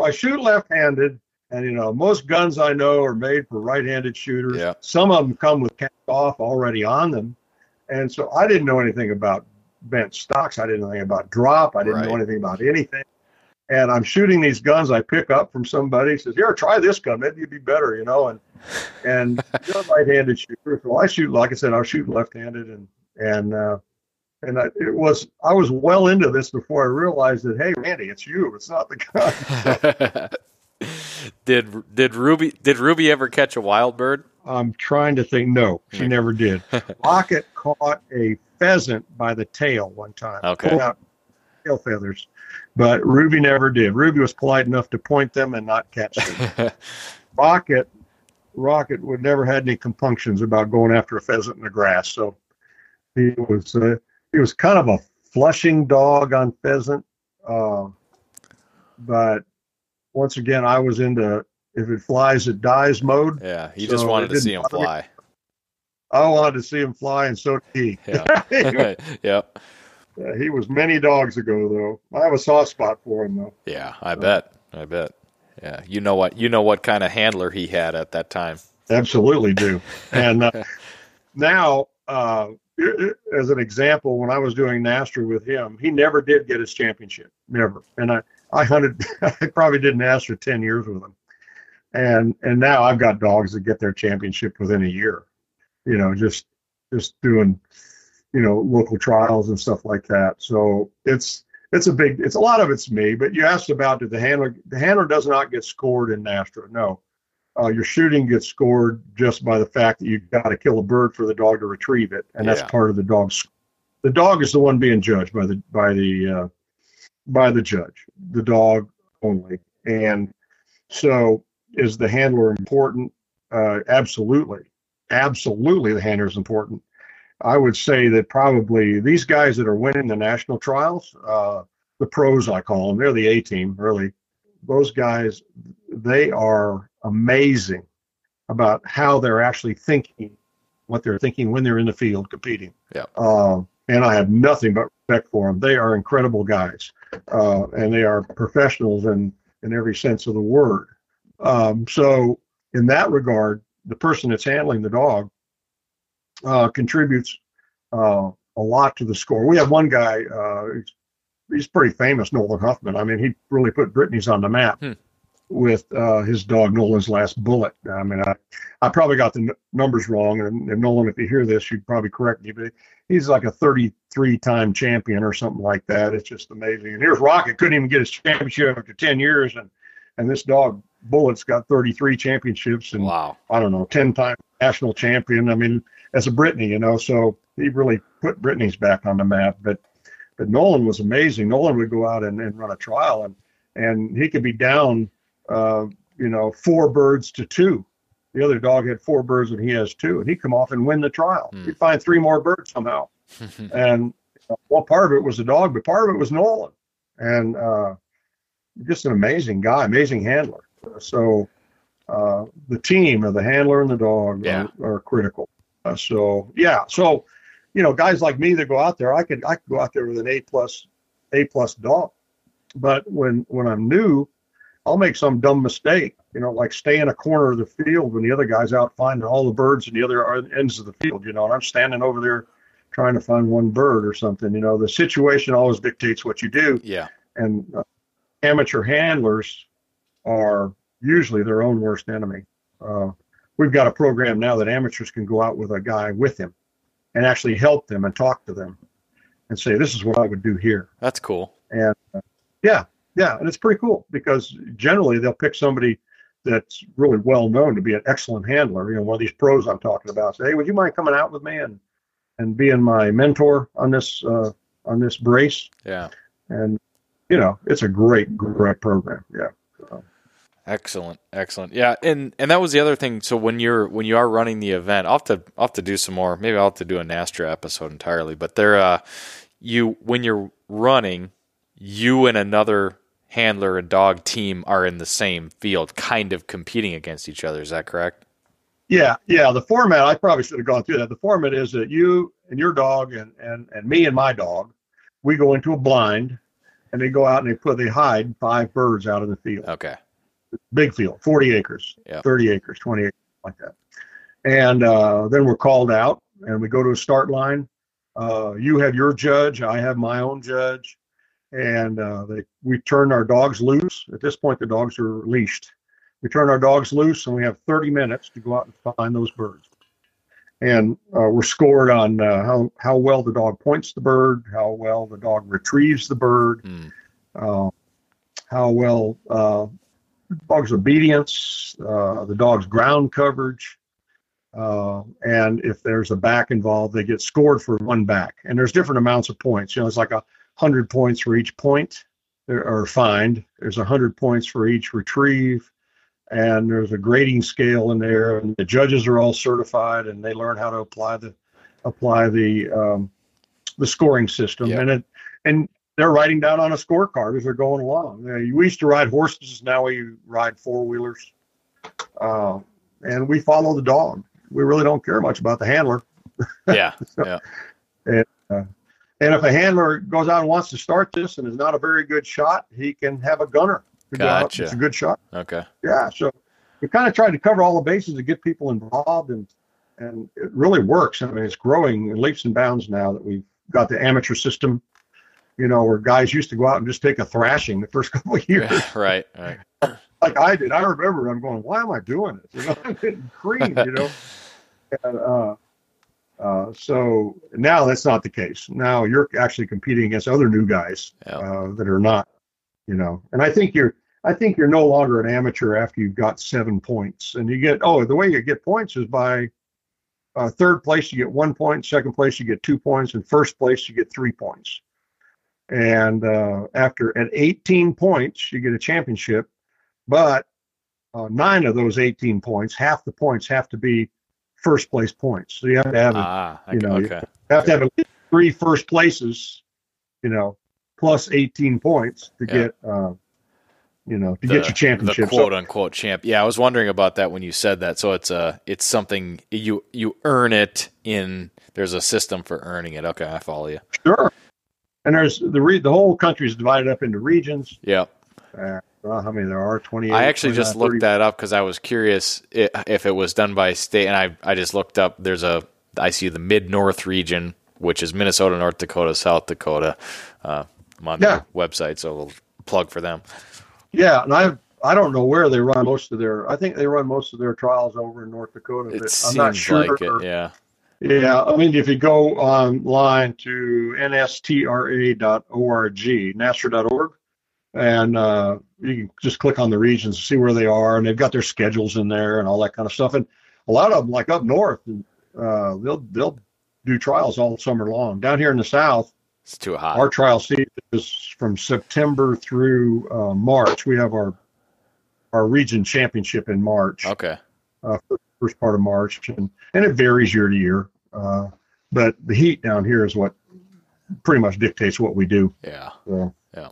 I shoot left-handed, and you know most guns I know are made for right-handed shooters. Yeah. Some of them come with cast off already on them, and so I didn't know anything about bent stocks. I didn't know anything about drop. I didn't know anything about anything. And I'm shooting these guns I pick up from somebody. Says, "Here, try this gun. Maybe you'd be better," you know. And and you're a right-handed shooter, so I shoot. Like I said, I was shooting left-handed, and and uh, and I, it was I was well into this before I realized that hey, Randy, it's you. It's not the gun. did did Ruby did Ruby ever catch a wild bird? I'm trying to think. No, she never did. Rocket caught a pheasant by the tail one time. Okay. Pulled out tail feathers, but Ruby never did. Ruby was polite enough to point them and not catch them. Rocket, Rocket would never had any compunctions about going after a pheasant in the grass. So he was uh, he was kind of a flushing dog on pheasant, uh, but once again, I was into if it flies, it dies mode. yeah, he So just wanted to see him me. fly. I wanted to see him fly, and so did he. Yeah. yep. He was many dogs ago, though. I have a soft spot for him, though. Yeah, I bet. I bet. Yeah, you know what you know what kind of handler he had at that time. Absolutely do. And uh, now, uh, as an example, when I was doing NSTRA with him, he never did get his championship, never. And I, I hunted, I probably did NSTRA ten years with him, and and now I've got dogs that get their championship within a year. You know, just just doing, you know, local trials and stuff like that. So it's it's a big, it's a lot of it's me. But you asked about did the handler? The handler does not get scored in NSTRA. No, uh, your shooting gets scored just by the fact that you've got to kill a bird for the dog to retrieve it, and Yeah. that's part of the dog's. The dog is the one being judged by the by the uh, by the judge, the dog only, and so is the handler important? Uh, absolutely, absolutely, the handler is important. I would say that probably these guys that are winning the national trials, uh, the pros I call them, they're the A team, really. Those guys, they are amazing about how they're actually thinking, what they're thinking when they're in the field competing. Yeah. Um, and I have nothing but respect for them. They are incredible guys, uh, and they are professionals in in every sense of the word. Um, so, in that regard, the person that's handling the dog uh, contributes uh, a lot to the score. We have one guy. Uh, he's, he's pretty famous, Nolan Huffman. I mean, he really put Brittany's on the map Hmm. with uh, his dog Nolan's last bullet. I mean, I, I probably got the n- numbers wrong, and, and Nolan, if you hear this, you'd probably correct me. But he's like a 33-time champion or something like that. It's just amazing. And here's Rocket couldn't even get his championship after 10 years, and and this dog Bullet's got 33 championships and Wow. I don't know, 10 time national champion. I mean, as a Brittany, you know, so he really put Brittany's back on the map. But but Nolan was amazing. Nolan would go out and, and run a trial and and he could be down uh, you know, four birds to two. The other dog had four birds and he has two, and he'd come off and win the trial. Hmm. He'd find three more birds somehow. and uh, well, part of it was the dog, but part of it was Nolan. And uh, just an amazing guy, amazing handler. So uh, the team of the handler and the dog Yeah. are, are critical. Uh, so yeah, so you know, guys like me that go out there, I could I could go out there with an A plus A plus dog, but when when I'm new, I'll make some dumb mistake. You know, like stay in a corner of the field when the other guy's out finding all the birds in the other ends of the field. You know, and I'm standing over there trying to find one bird or something. You know, the situation always dictates what you do Yeah. and uh, amateur handlers are usually their own worst enemy. Uh, we've got a program now that amateurs can go out with a guy with him and actually help them and talk to them and say, "This is what I would do here." That's cool. And uh, yeah, yeah, and it's pretty cool because generally they'll pick somebody that's really well known to be an excellent handler. You know, one of these pros I'm talking about. Say, "Hey, would you mind coming out with me and and being my mentor on this uh, on this brace. Yeah. And you know, it's a great, great program. Yeah. So. Excellent, excellent. Yeah, and and that was the other thing. So when you're when you are running the event, I'll have to I'll have to do some more. Maybe I'll have to do a NSTRA episode entirely. But there, uh, you when you're running, you and another handler and dog team are in the same field, kind of competing against each other. Is that correct? Yeah, yeah. The format I probably should have gone through that. The format is that you and your dog and and and me and my dog, we go into a blind, and they go out and they put they hide five birds out in the field. Okay big field, 40 acres, yep. 30 acres, 20 acres, like that. And uh, then we're called out and we go to a start line. Uh, you have your judge, I have my own judge, and uh, they, we turn our dogs loose. At this point, the dogs are leashed. We turn our dogs loose and we have 30 minutes to go out and find those birds. And uh, we're scored on uh, how, how well the dog points the bird, how well the dog retrieves the bird, mm. how well dog's obedience, uh, the dog's ground coverage, uh, and if there's a back involved, they get scored for one back. And there's different amounts of points. You know, it's like a hundred points for each point or find. There's a hundred points for each retrieve, and there's a grading scale in there. And the judges are all certified, and they learn how to apply the apply the um, the scoring system. Yep. And it and they're writing down on a scorecard as they're going along. You know, we used to ride horses, now we ride four wheelers, uh, and we follow the dog. We really don't care much about the handler. Yeah, so, yeah. And, uh, and if a handler goes out and wants to start this and is not a very good shot, he can have a gunner. Gotcha. It's a good shot. Okay. Yeah. So we kind of tried to cover all the bases to get people involved, and and it really works. I mean, it's growing in leaps and bounds now that we've got the amateur system you know, where guys used to go out and just take a thrashing the first couple of years. right, right. Like I did. I remember I'm going, why am I doing this? You know, I'm getting creamed, you know. and, uh, uh, so now that's not the case. Now you're actually competing against other new guys uh, that are not, you know. And I think you're, I think you're no longer an amateur after you've got seven points. And you get, oh, the way you get points is by uh, third place you get one point, second place you get two points, and first place you get three points. And uh, after at 18 points, you get a championship. But uh, nine of those 18 points, half the points have to be first place points. So you have to have, ah, you know, okay. you have to have three first places, you know, plus 18 points to yeah. get, uh, you know, to the, get your championship. The quote so, unquote champ. Yeah, I was wondering about that when you said that. So it's a, uh, it's something you you earn it in. There's a system for earning it. Okay, I follow you. Sure and there's the re- the whole country is divided up into regions. Yeah. Uh, how many there are? Twenty. I actually just looked that up because I was curious if it was done by state, and I I just looked up. There's a I see the mid north region, which is Minnesota, North Dakota, South Dakota. Uh, I'm on yeah. the website, so we'll plug for them. Yeah, and I I don't know where they run most of their. I think they run most of their trials over in North Dakota. It seems I'm not sure. Like it, yeah. Yeah, I mean, if you go online to nstra.org, nastra.org, and uh, you can just click on the regions to see where they are, and they've got their schedules in there and all that kind of stuff. And a lot of them, like up north, uh, they'll they'll do trials all summer long. Down here in the south, it's too hot. Our trial season is from September through uh, March. We have our our region championship in March. Okay. Uh, first part of March, and and it varies year to year. Uh, but the heat down here is what pretty much dictates what we do. Yeah. So, yeah.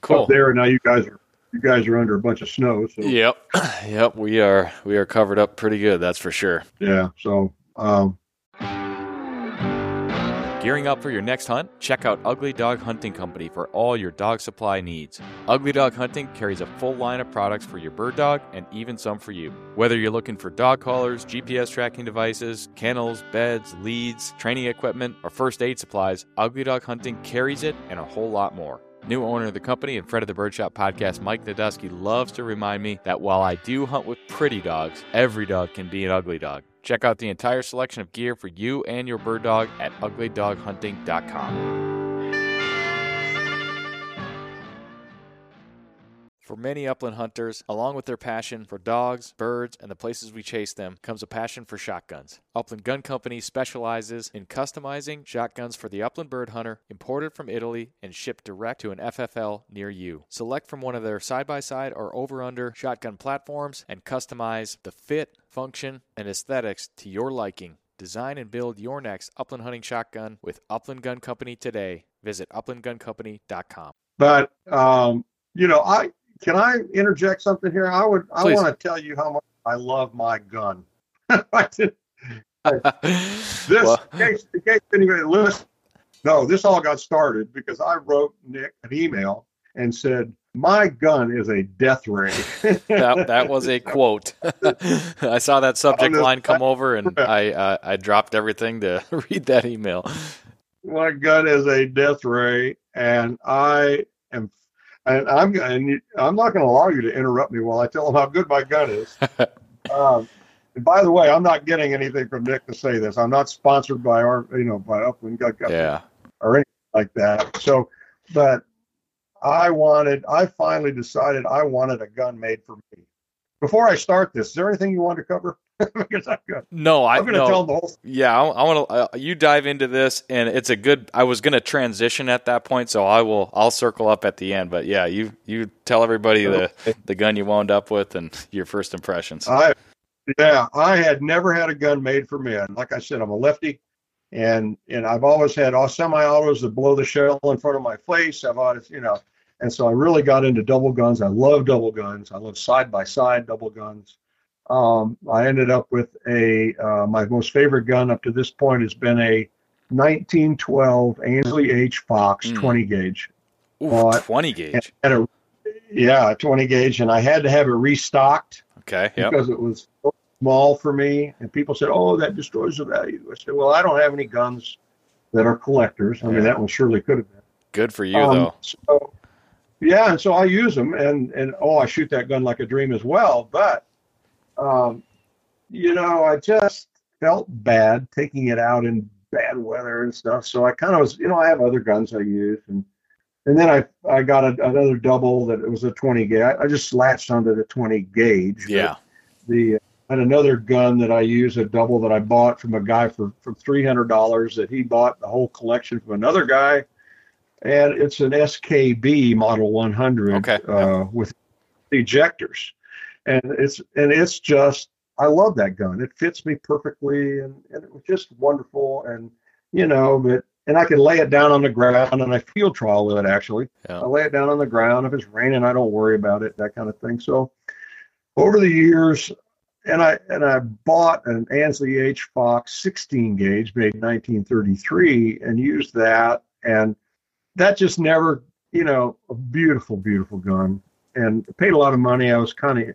cool. Up there now, you guys are you guys are under a bunch of snow. So. Yep. Yep. We are we are covered up pretty good. That's for sure. Yeah. So um, Gearing up for your next hunt? Check out Ugly Dog Hunting Company for all your dog supply needs. Ugly Dog Hunting carries a full line of products for your bird dog and even some for you. Whether you're looking for dog collars, GPS tracking devices, kennels, beds, leads, training equipment, or first aid supplies, Ugly Dog Hunting carries it and a whole lot more. New owner of the company and Fred of the Birdshot podcast, Mike Nadusky, loves to remind me that while I do hunt with pretty dogs, every dog can be an ugly dog. Check out the entire selection of gear for you and your bird dog at uglydoghunting.com. many upland hunters, along with their passion for dogs, birds, and the places we chase them, comes a passion for shotguns. Upland Gun Company specializes in customizing shotguns for the upland bird hunter, imported from Italy and shipped direct to an FFL near you. Select from one of their side by side or over under shotgun platforms and customize the fit, function, and aesthetics to your liking. Design and build your next upland hunting shotgun with Upland Gun Company today. Visit uplandguncompany.com. But um, you know, I can I interject something here? I would I want to tell you how much I love my gun. this well. in case, in case anybody listen. No, this all got started because I wrote Nick an email and said, "My gun is a death ray." that, that was a quote. I saw that subject line come over, and I uh, I dropped everything to read that email. My gun is a death ray, and I am and I'm and I'm not going to allow you to interrupt me while I tell them how good my gun is. um, and by the way, I'm not getting anything from Nick to say this. I'm not sponsored by our, you know, by Upland Gun Company yeah. or anything like that. So, but I wanted, I finally decided I wanted a gun made for me. Before I start this, is there anything you want to cover? because I'm good. No, I, am going to no. tell them the whole. Yeah, I, I want to. Uh, you dive into this, and it's a good. I was going to transition at that point, so I will. I'll circle up at the end. But yeah, you you tell everybody the the gun you wound up with and your first impressions. I yeah, I had never had a gun made for men. Like I said, I'm a lefty, and and I've always had all semi-autos that blow the shell in front of my face. I've always, you know, and so I really got into double guns. I love double guns. I love side by side double guns. Um, I ended up with a uh, my most favorite gun up to this point has been a 1912 Ansley H. Fox mm. 20 gauge. Ooh, 20 gauge. And a, yeah, 20 gauge, and I had to have it restocked. Okay. Yep. Because it was small for me, and people said, "Oh, that destroys the value." I said, "Well, I don't have any guns that are collectors. I yeah. mean, that one surely could have been." Good for you, um, though. So, yeah, and so I use them, and and oh, I shoot that gun like a dream as well. But um, you know, I just felt bad taking it out in bad weather and stuff. So I kind of was, you know, I have other guns I use, and and then I I got a, another double that it was a 20 gauge. I, I just latched onto the 20 gauge. Yeah. The and another gun that I use a double that I bought from a guy for for three hundred dollars that he bought the whole collection from another guy, and it's an SKB Model 100 okay. uh, with ejectors and it's and it's just I love that gun. It fits me perfectly, and, and it was just wonderful. And you know, but and I can lay it down on the ground, and I field trial with it. Actually, yeah. I lay it down on the ground. If it's raining, I don't worry about it. That kind of thing. So over the years, and I and I bought an Ansley H. Fox 16 gauge made 1933 and used that, and that just never, you know, a beautiful, beautiful gun, and paid a lot of money. I was kind of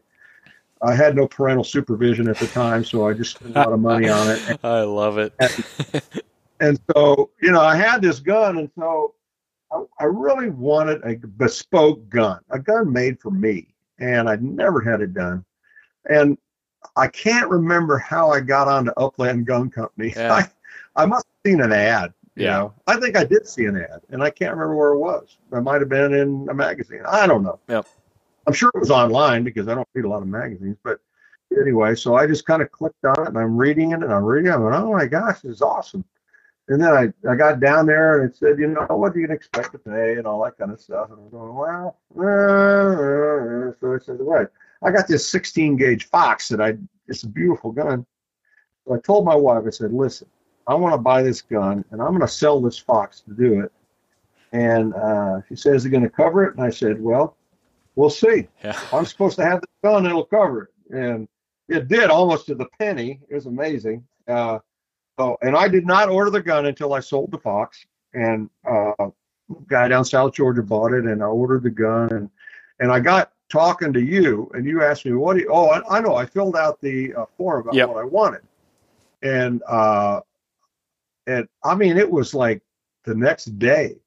I had no parental supervision at the time, so I just spent a lot of money on it. I love it. and, and, so, you know, I had this gun, and so I, I, really wanted a bespoke gun, a gun made for me, and I'd never had it done. And I can't remember how I got onto Upland Gun Company. Yeah. I, I must have seen an ad. You yeah. know, I think I did see an ad, and I can't remember where it was. It might have been in a magazine. I don't know. Yep. I'm sure it was online because I don't read a lot of magazines. But anyway, so I just kind of clicked on it and I'm reading it and I'm reading it. I went, oh my gosh, this is awesome. And then I, I got down there and it said, you know, what do you expect to pay and all that kind of stuff. And I'm going, well, uh, so I said, right. I got this 16 gauge Fox that I, it's a beautiful gun. So I told my wife, I said, listen, I want to buy this gun and I'm going to sell this Fox to do it. And uh, she says, it going to cover it? And I said, well, we'll see. Yeah. I'm supposed to have the gun, it'll cover it. And it did almost to the penny. It was amazing. Uh, so, and I did not order the gun until I sold the Fox. And uh, guy down South Georgia bought it, and I ordered the gun. And and I got talking to you, and you asked me, "What do you?" Oh, I, I know. I filled out the uh, form about yep. what I wanted, and uh, and I mean, it was like the next day,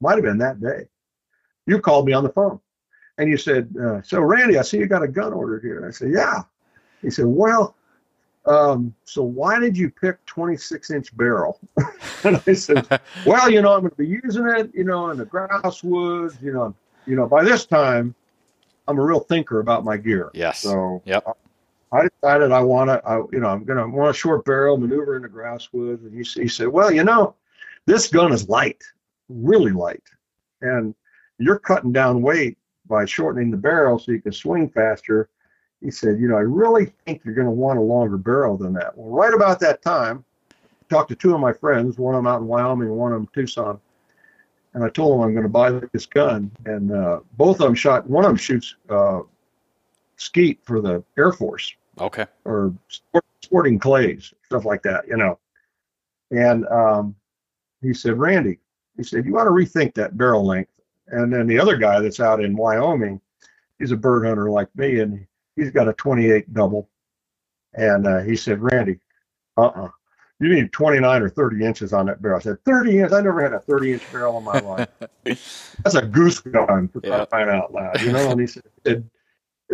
might have been that day. You called me on the phone and you said, uh, so Randy, I see you got a gun ordered here. And I said, yeah. He said, well, um, so why did you pick 26 inch barrel? and I said, well, you know, I'm going to be using it, you know, in the grouse woods, you know, you know, by this time, I'm a real thinker about my gear. Yes. So yep. I decided I want to, I, you know, I'm going to want a short barrel, maneuver in the grouse woods. And he, he said, well, you know, this gun is light, really light. And you're cutting down weight by shortening the barrel so you can swing faster. He said, you know, I really think you're going to want a longer barrel than that. Well, right about that time, I talked to two of my friends, one of them out in Wyoming, one of them Tucson. And I told them I'm going to buy this gun. And uh, both of them shot, one of them shoots uh, skeet for the Air Force. Okay. Or sport, sporting clays, stuff like that, you know. And um, he said, Randy, he said, you want to rethink that barrel length. And then the other guy that's out in Wyoming, he's a bird hunter like me, and he's got a 28 double. And uh, he said, Randy, uh-uh, you need 29 or 30 inches on that barrel. I said, 30 inches? I never had a 30 inch barrel in my life. That's a goose gun for yeah. crying out loud, you know? And he said,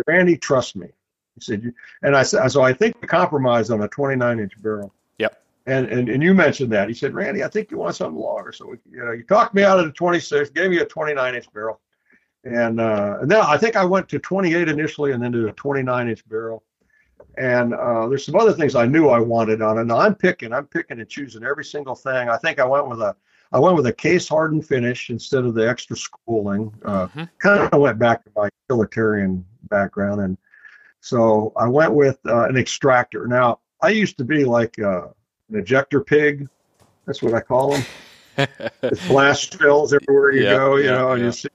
Randy, trust me. He said, you, and I said, so I think the compromise on a 29 inch barrel. Yep. And, and and you mentioned that. He said, Randy, I think you want something longer. So you know, you talked me out of the 26, gave me a 29 inch barrel, and uh, and then I think I went to 28 initially, and then to a 29 inch barrel. And uh, there's some other things I knew I wanted on it. Now I'm picking, I'm picking and choosing every single thing. I think I went with a I went with a case hardened finish instead of the extra schooling. Uh, mm-hmm. Kind of went back to my utilitarian background, and so I went with uh, an extractor. Now I used to be like uh, an ejector pig. That's what I call them. it's blast fills everywhere you yep, go, you yep, know, and yep. you see.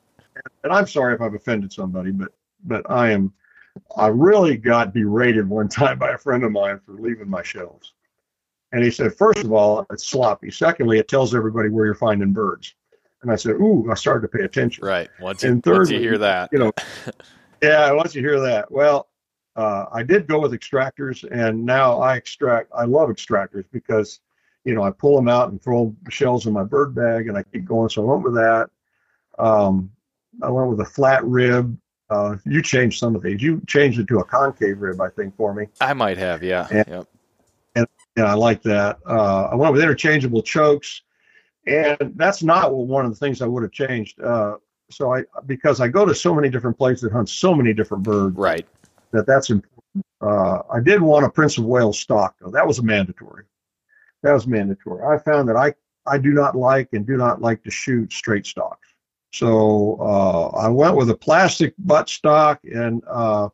And I'm sorry if I've offended somebody, but but I am. I really got berated one time by a friend of mine for leaving my shells. And he said, first of all, it's sloppy. Secondly, it tells everybody where you're finding birds. And I said, ooh, I started to pay attention. Right. Once you, and thirdly, once you hear that, you know, yeah, once you hear that, well, uh, I did go with extractors, and now I extract. I love extractors because, you know, I pull them out and throw shells in my bird bag, and I keep going. So I went with that. Um, I went with a flat rib. Uh, you changed some of these. You changed it to a concave rib, I think, for me. I might have, yeah. And, yep. and, and I like that. Uh, I went with interchangeable chokes, and that's not one of the things I would have changed. Uh, so I because I go to so many different places that hunt so many different birds. Right. That that's important. Uh, I did want a Prince of Wales stock though. That was a mandatory. That was mandatory. I found that I I do not like and do not like to shoot straight stocks. So uh, I went with a plastic butt stock and uh,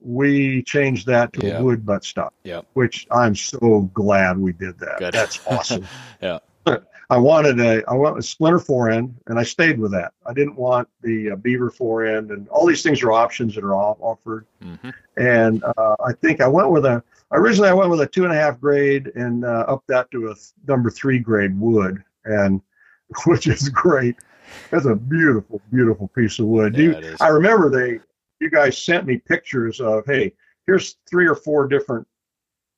we changed that to yep. a wood butt stock. Yeah. Which I'm so glad we did that. Good. That's awesome. yeah. I wanted a I want a splinter forend, and I stayed with that. I didn't want the uh, beaver forend, and all these things are options that are offered. Mm-hmm. And uh, I think I went with a originally I went with a two and a half grade, and uh, up that to a th- number three grade wood, and which is great. That's a beautiful, beautiful piece of wood. Yeah, you, I remember they you guys sent me pictures of hey, here's three or four different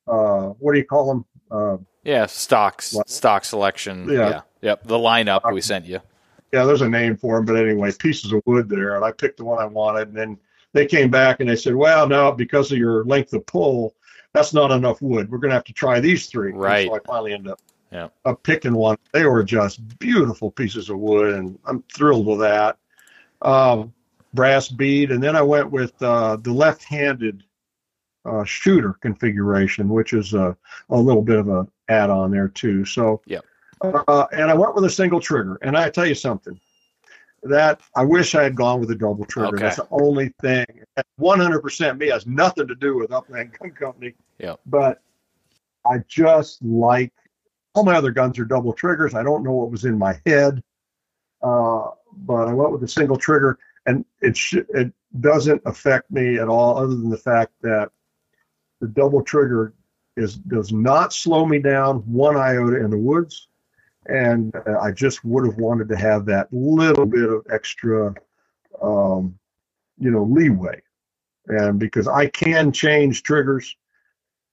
uh, what do you call them? Uh, yeah, stocks, stock selection. Yeah. yeah. Yep. The lineup we sent you. Yeah, there's a name for them, but anyway, pieces of wood there, and I picked the one I wanted, and then they came back and they said, "Well, no, because of your length of pull, that's not enough wood. We're going to have to try these three. Right. And so I finally ended up, yeah. up picking one. They were just beautiful pieces of wood, and I'm thrilled with that. Um, brass bead, and then I went with uh, the left-handed uh, shooter configuration, which is a, a little bit of a add on there too. So yeah, uh, and I went with a single trigger. And I tell you something, that I wish I had gone with a double trigger. Okay. That's the only thing. 100% me has nothing to do with Upland Gun Company. Yeah, but I just like all my other guns are double triggers. I don't know what was in my head, uh, but I went with a single trigger, and it sh- it doesn't affect me at all, other than the fact that the double trigger is does not slow me down one iota in the woods, and uh, I just would have wanted to have that little bit of extra, um, you know, leeway, and because I can change triggers,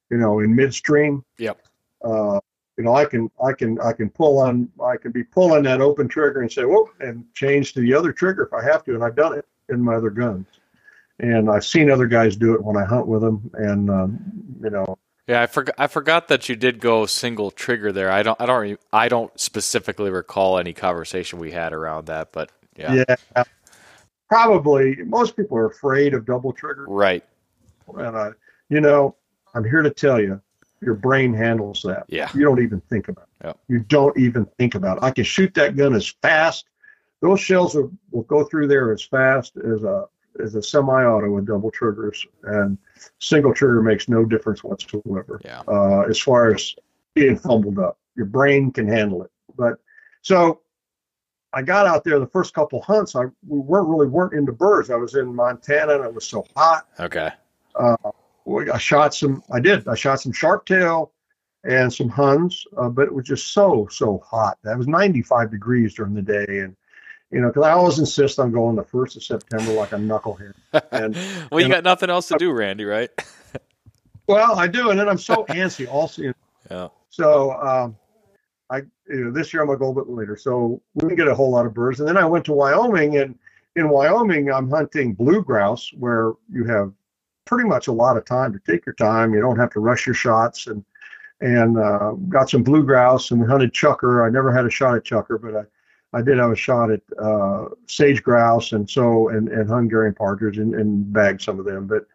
you know, in midstream. Yep. Uh, you know, I can I can I can pull on I can be pulling that open trigger and say, whoa, and change to the other trigger if I have to, and I've done it in my other guns and I've seen other guys do it when I hunt with them, and um, you know. Yeah, I forgot. I forgot that you did go single trigger there. I don't. I don't. I don't specifically recall any conversation we had around that, but yeah. Yeah. probably most people are afraid of double trigger. Right. And I, you know, I'm here to tell you, your brain handles that. Yeah. You don't even think about it. Yep. You don't even think about it. I can shoot that gun as fast. Those shells will, will go through there as fast as a as a semi-auto with double triggers, and single trigger makes no difference whatsoever. Yeah. Uh, as far as being fumbled up, your brain can handle it. But so I got out there the first couple hunts. I we weren't really weren't into birds. I was in Montana and it was so hot. Okay. Uh, I shot some. I did. I shot some sharptail and some huns, uh, but it was just so so hot. That was 95 degrees during the day, and you know, because I always insist on going the first of September like a knucklehead. And well, you and got nothing else to do, Randy, right? well, I do, and then I'm so antsy also. Yeah. So um, I, you know, this year I'm gonna go a bit later, so we didn't get a whole lot of birds. And then I went to Wyoming, and in Wyoming I'm hunting blue grouse, where you have pretty much a lot of time to take your time. You don't have to rush your shots, and and uh, got some blue grouse, and we hunted chukar. I never had a shot at chukar, but I. I did have a shot at uh, sage grouse and so and, and Hungarian partridge and, and bagged some of them. But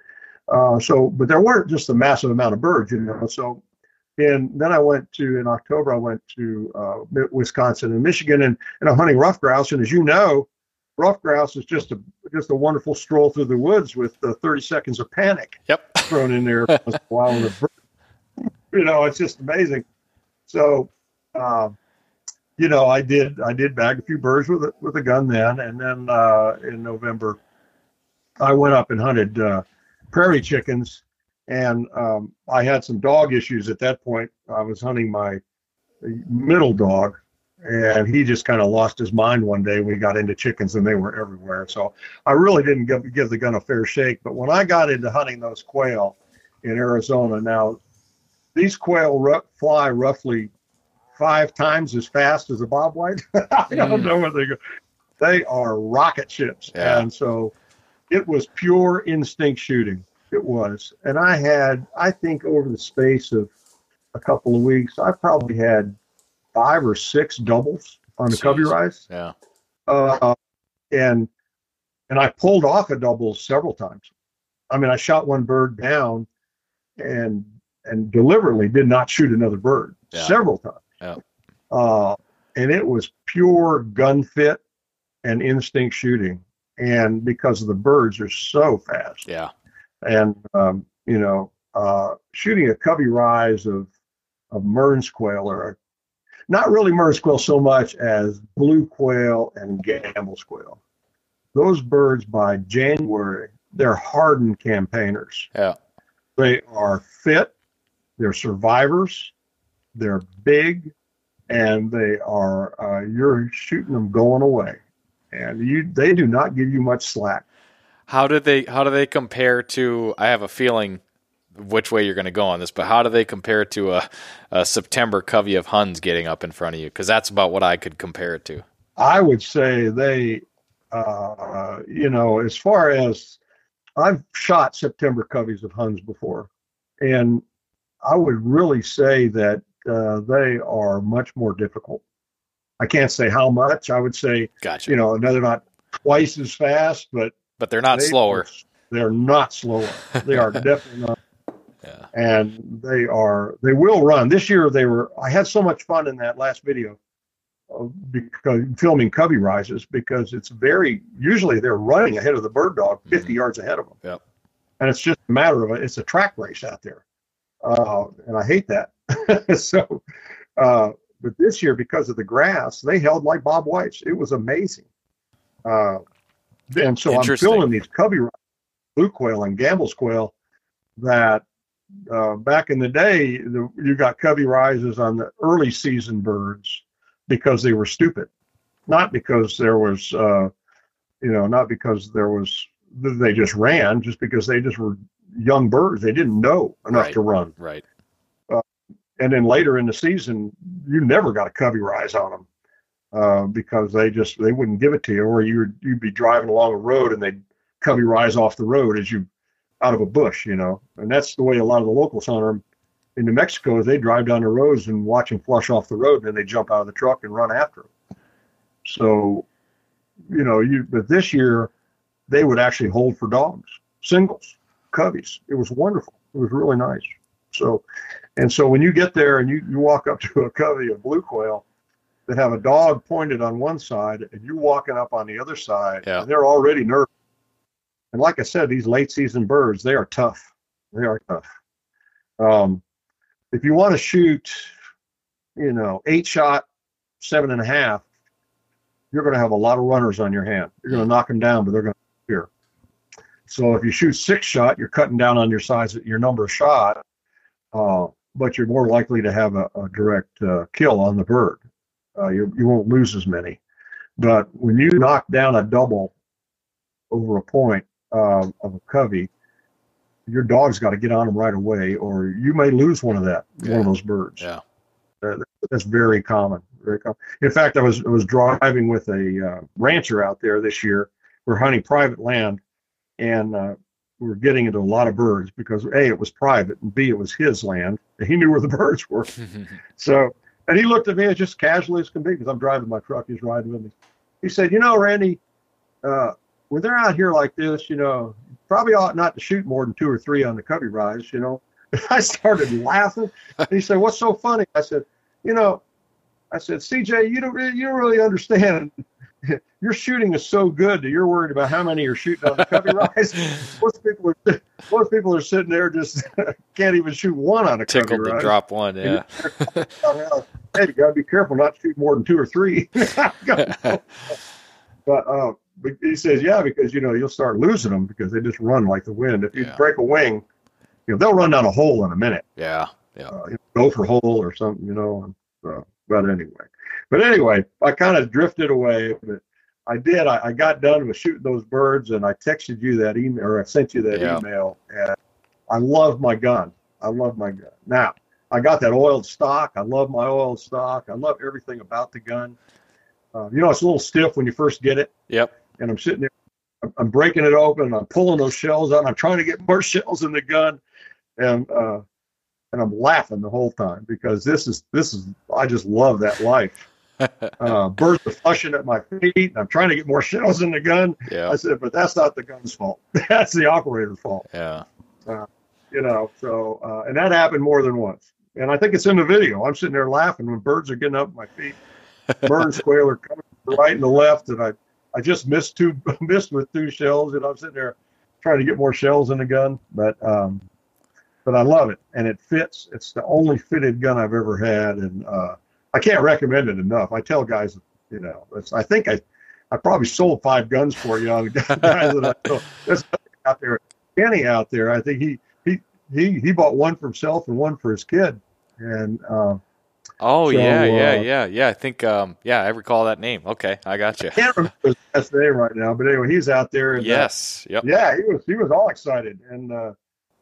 uh, so but there weren't just a massive amount of birds, you know. So and then I went to in October I went to uh, Wisconsin and Michigan and, and I'm hunting ruffed grouse and as you know, ruffed grouse is just a just a wonderful stroll through the woods with the 30 seconds of panic Yep. thrown in there while the bird. You know, it's just amazing. So. Um, you know, I did I did bag a few birds with a, with a gun then, and then uh, in November, I went up and hunted uh, prairie chickens, and um, I had some dog issues at that point. I was hunting my middle dog, and he just kind of lost his mind one day. We got into chickens, and they were everywhere. So I really didn't give, give the gun a fair shake. But when I got into hunting those quail in Arizona, now these quail fly roughly five times as fast as a bobwhite. I don't know where they go. They are rocket ships. Yeah. And so it was pure instinct shooting. It was. And I had, I think over the space of a couple of weeks, I probably had five or six doubles on the covey Jeez. rise. Yeah. Uh, and and I pulled off a double several times. I mean, I shot one bird down and and deliberately did not shoot another bird Yeah. several times. Yeah. Uh, and it was pure gun fit and instinct shooting. And because of the birds are so fast, Yeah. and um, you know, uh, shooting a covey rise of of Mearns quail or not really Mearns quail so much as blue quail and Gambel's quail. Those birds by January, they're hardened campaigners. Yeah. They are fit, they're survivors, they're big, and they are uh, you're shooting them going away, and you they do not give you much slack. How do they how do they compare to I have a feeling which way you're going to go on this, but how do they compare to a, a September covey of Huns getting up in front of you? Because that's about what I could compare it to. I would say they, uh, you know, as far as I've shot September coveys of Huns before, and I would really say that uh, they are much more difficult. I can't say how much. I would say, Gotcha. you know, they're not twice as fast, but but they're not they slower. they're not slower. They are definitely not Yeah. and they are they will run this year they were i had so much fun in that last video because filming covey rises because it's very usually they're running ahead of the bird dog 50 Mhm. yards ahead of them Yep. and it's just a matter of a, it's a track race out there uh, and i hate that so uh, but this year because of the grass they held like bobwhites it was amazing uh, and so i'm filming these covey ri- blue quail and Gambel's quail that uh, back in the day, the, you got covey rises on the early season birds because they were stupid, not because there was, uh, you know, not because there was they just ran, just because they just were young birds. They didn't know enough Right. to run. Right. And then later in the season, you never got a covey rise on them uh, because they just they wouldn't give it to you, or you you'd be driving along a road and they'd covey rise off the road as you out of a bush, you know. And that's the way a lot of the locals hunt them in New Mexico is they drive down the roads and watch them flush off the road and then they jump out of the truck and run after them. So, you know, you but this year they would actually hold for dogs, singles, coveys. It was wonderful. It was really nice. So, and so when you get there and you, you walk up to a covey of blue quail that have a dog pointed on one side and you're walking up on the other side, yeah. and they're already nervous. And like I said, these late season birds, they are tough. They are tough. Um, if you want to shoot, you know, eight shot, seven and a half, you're going to have a lot of runners on your hand. You're going to knock them down, but they're going to appear. So if you shoot six shot, you're cutting down on your size, your number of shot, uh, but you're more likely to have a, a direct uh, kill on the bird. Uh, you, you won't lose as many. But when you knock down a double over a point uh, of a covey, your dog's got to get on them right away, or you may lose one of that, yeah. one of those birds. Yeah, uh, that's very common. Very common. In fact, I was I was driving with a uh, rancher out there this year. We're hunting private land, and uh, we were getting into a lot of birds because a it was private, and b it was his land. And he knew where the birds were. so, and he looked at me as just casually as can be because I'm driving my truck. He's riding with me. He said, "You know, Randy, uh, when they're out here like this, you know, probably ought not to shoot more than two or three on the covey rise, you know." I started laughing. and he said, "What's so funny?" I said, "You know, I said, CJ, you don't you don't really understand. Your shooting is so good that you're worried about how many you're shooting on the covey rise. most people are most people are sitting there just can't even shoot one on a Tickled covey rise. to drop one, yeah. hey, you gotta be careful not to shoot more than two or three. but uh, but he says, yeah, because you know you'll start losing them because they just run like the wind. If you Yeah. break a wing, you know they'll run down a hole in a minute Yeah, yeah. uh, you know, gopher hole or something, you know. And, uh, but anyway, but anyway, I kind of drifted away. But I did. I, I got done with shooting those birds, and I texted you that email, or I sent you that Yeah. email. And I love my gun. I love my gun. Now I got that oiled stock. I love my oiled stock. I love everything about the gun. Uh, you know, it's a little stiff when you first get it Yep. and I'm sitting there, I'm- I'm breaking it open, I'm pulling those shells out. I'm trying to get more shells in the gun, and uh, and I'm laughing the whole time because this is this is I just love that life. Uh, birds are flushing at my feet, and I'm trying to get more shells in the gun. Yeah. I said, but that's not the gun's fault. That's the operator's fault. Yeah. You know. So uh, and that happened more than once. And I think it's in the video. I'm sitting there laughing when birds are getting up at my feet. Bird and are coming right and the left, and I I just missed two missed with two shells, and I'm sitting there trying to get more shells in the gun. But um, but I love it, and it fits. It's the only fitted gun I've ever had, and uh, I can't recommend it enough. I tell guys, you know, it's, I think I I probably sold five guns for you on the that I know. There's out there, Kenny out there. I think he he he he bought one for himself and one for his kid, and. Uh, Oh So, yeah, yeah, uh, yeah, yeah. I think um yeah, I recall that name. Okay, I got you. can't remember his last name right now, but anyway, he's out there. And, uh, Yes. Yep. yeah, he was he was all excited, and uh,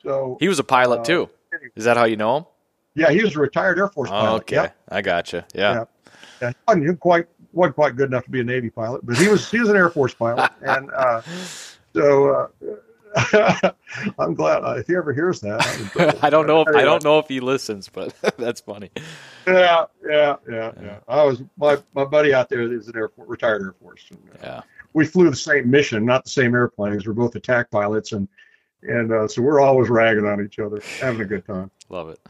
so He was a pilot Uh, too. Is that how you know him? Yeah, he was a retired Air Force pilot. okay. Yep. I got you. Yeah. Yeah. Yeah, he wasn't, he wasn't quite wasn't quite good enough to be a Navy pilot, but he was he was an Air Force pilot, and uh, so uh, I'm glad uh, if he ever hears that. I, don't know if I don't know if he listens, but that's funny. Yeah, yeah, yeah, yeah. I was my my buddy out there is an Air Force, retired Air Force. And, uh, Yeah. we flew the same mission, not the same airplanes. We're both attack pilots, and and uh, so we're always ragging on each other, having a good time. Love it.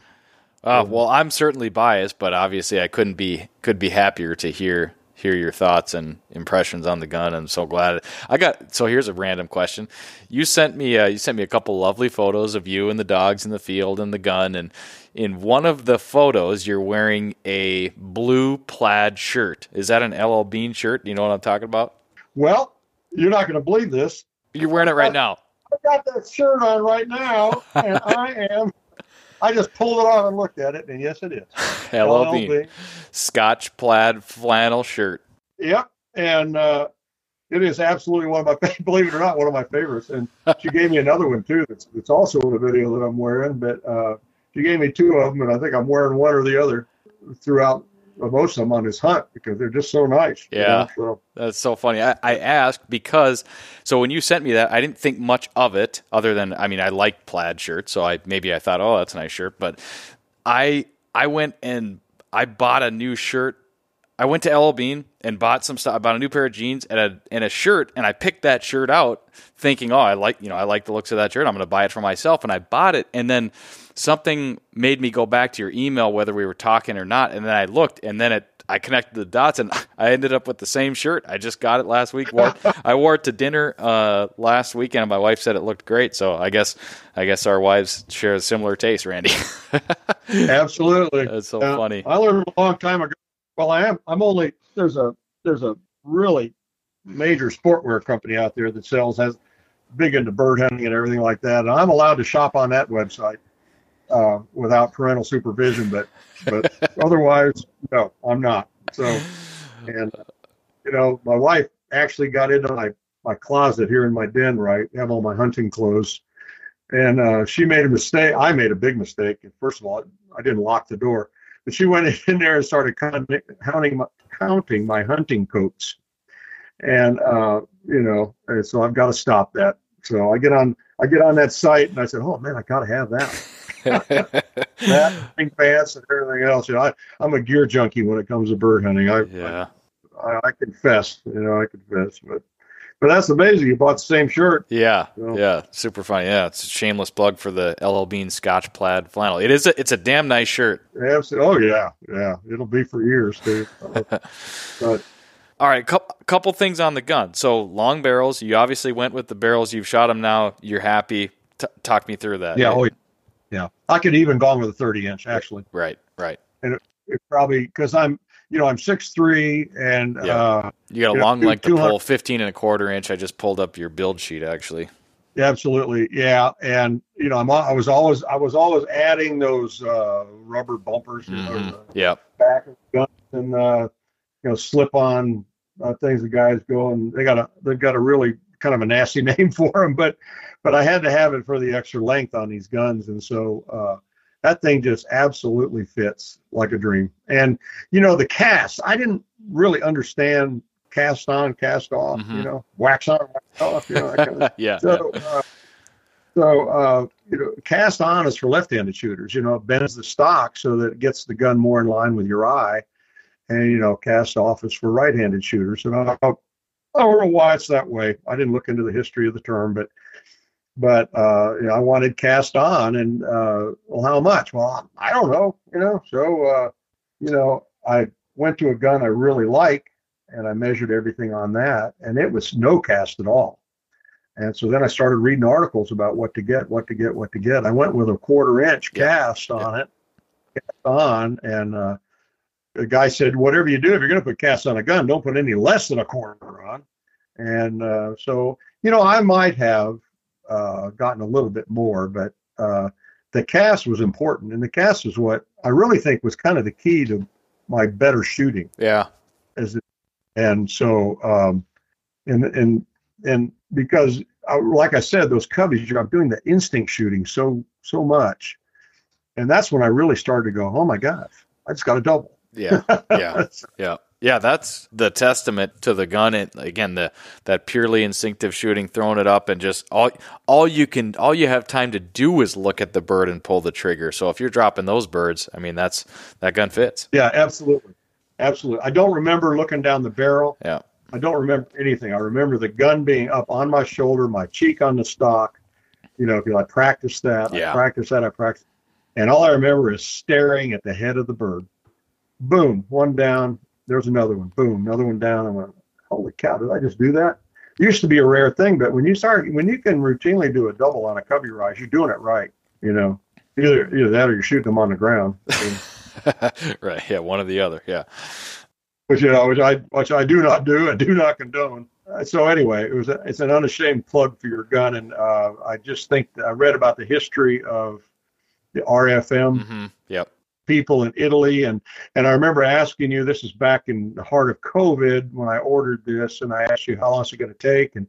Uh, well, I'm certainly biased, but obviously I couldn't be could be happier to hear hear your thoughts and impressions on the gun. I'm so glad I got. So here's a random question: You sent me uh, you sent me a couple lovely photos of you and the dogs in the field and the gun, and in one of the photos you're wearing a blue plaid shirt. Is that an LL Bean shirt? You know what I'm talking about? Well, you're not going to believe this. You're wearing it right now. I got that shirt on right now, and I am. I just pulled it on and looked at it, and yes, it is. LL Bean Scotch plaid flannel shirt. Yep, and uh, it is absolutely one of my believe it or not one of my favorites. And she gave me another one too. That's that's also in the video that I'm wearing. But uh, she gave me two of them, and I think I'm wearing one or the other throughout most of them on this hunt because they're just so nice. you Yeah. know, So That's so funny. I, I asked because so when you sent me that, I didn't think much of it other than I mean I like plaid shirts, so I maybe I thought, oh, that's a nice shirt. But I I went and I bought a new shirt. I went to LL Bean and bought some stuff. I bought a new pair of jeans and a and a shirt, and I picked that shirt out thinking, oh, I like you know I like the looks of that shirt. I'm going to buy it for myself, and I bought it, and then something made me go back to your email whether we were talking or not, and then I looked, and then it I connected the dots, and I ended up with the same shirt. I just got it last week. Wore, I wore it to dinner uh, last weekend. And my wife said it looked great, so I guess I guess our wives share a similar taste, Randy. Absolutely, that's so uh, funny. I learned a long time ago. Well, I am. I'm only there's a there's a really major sportwear company out there that sells has big into bird hunting and everything like that, and I'm allowed to shop on that website uh, without parental supervision, but but otherwise, no, I'm not. So, and you know, my wife actually got into my my closet here in my den, right? have all my hunting clothes, and uh, she made a mistake. I made a big mistake. First of all, I didn't lock the door, but she went in there and started counting my, counting my hunting coats, and uh, you know, and so I've got to stop that. So I get on I get on that site and I said, oh man, I got to have that that pants and everything else. You know, I, I'm a gear junkie when it comes to bird hunting. I, yeah. I, I confess. You know, I confess. But but that's amazing. You bought the same shirt. Yeah, so. yeah, super funny. Yeah, it's a shameless plug for the LL Bean Scotch plaid flannel. It is. A, it's a damn nice shirt. Absolutely. Oh yeah, yeah. It'll be for years, too. but all right, couple, couple things on the gun. So long barrels. You obviously went with the barrels. You've shot them now. You're happy. T- talk me through that. Yeah. Oh, yeah, I could even gone with a 30 inch actually. Right, right. And it, it probably because I'm, you know, I'm six three and yeah. uh, you got a long length to pull, 15 and a quarter inch. I just pulled up your build sheet actually. Yeah, absolutely, yeah, and you know, I'm I was always I was always adding those uh, rubber bumpers, mm-hmm. know, yeah, back of guns and uh, you know slip on uh, things the guys go and they got a they've got a really kind of a nasty name for them, but but I had to have it for the extra length on these guns, and so uh, that thing just absolutely fits like a dream. And you know, the cast, I didn't really understand cast on, cast off. Mm-hmm. You know, wax on, wax off. You know, kind of, yeah. So, uh, so uh, you know, cast on is for left-handed shooters. You know, it bends the stock so that it gets the gun more in line with your eye, and you know, cast off is for right-handed shooters. And I, I don't know why it's that way. I didn't look into the history of the term, but but uh, you know, I wanted cast on, and uh, well, how much? Well, I don't know, you know. So, uh, you know, I went to a gun I really like, and I measured everything on that, and it was no cast at all. And so then I started reading articles about what to get, what to get, what to get. I went with a quarter inch cast yeah. on it, cast on, and uh, the guy said, whatever you do, if you're going to put cast on a gun, don't put any less than a quarter on. And uh, so, you know, I might have uh, gotten a little bit more, but uh, the cast was important, and the cast is what I really think was kind of the key to my better shooting. Yeah. As it, and so, um, and and and because, I, uh, like I said, those coveys, I'm doing the instinct shooting so so much, and that's when I really started to go, oh my gosh, I just got a double. Yeah, yeah, yeah. Yeah, that's the testament to the gun. And again, the that purely instinctive shooting, throwing it up, and just all all you can all you have time to do is look at the bird and pull the trigger. So if you're dropping those birds, I mean, that's that gun fits. Yeah, absolutely, absolutely. I don't remember looking down the barrel. Yeah, I don't remember anything. I remember the gun being up on my shoulder, my cheek on the stock. You know, because I practiced that. Yeah. I practiced that. I practiced, and all I remember is staring at the head of the bird. Boom, one down, there's another one. Boom, another one down. I went, holy cow, did I just do that? It used to be a rare thing, but when you start, when you can routinely do a double on a covey rise, you're doing it right. You know, either either that or you're shooting them on the ground. right. Yeah. One or the other. Yeah. Which you know, which I which I do not do I do not condone. Uh, so anyway, it was a, it's an unashamed plug for your gun, and uh, I just think I read about the history of the RFM. Mm-hmm. Yep people in Italy. And, and I remember asking you, this is back in the heart of COVID when I ordered this, and I asked you, how long is it going to take? And,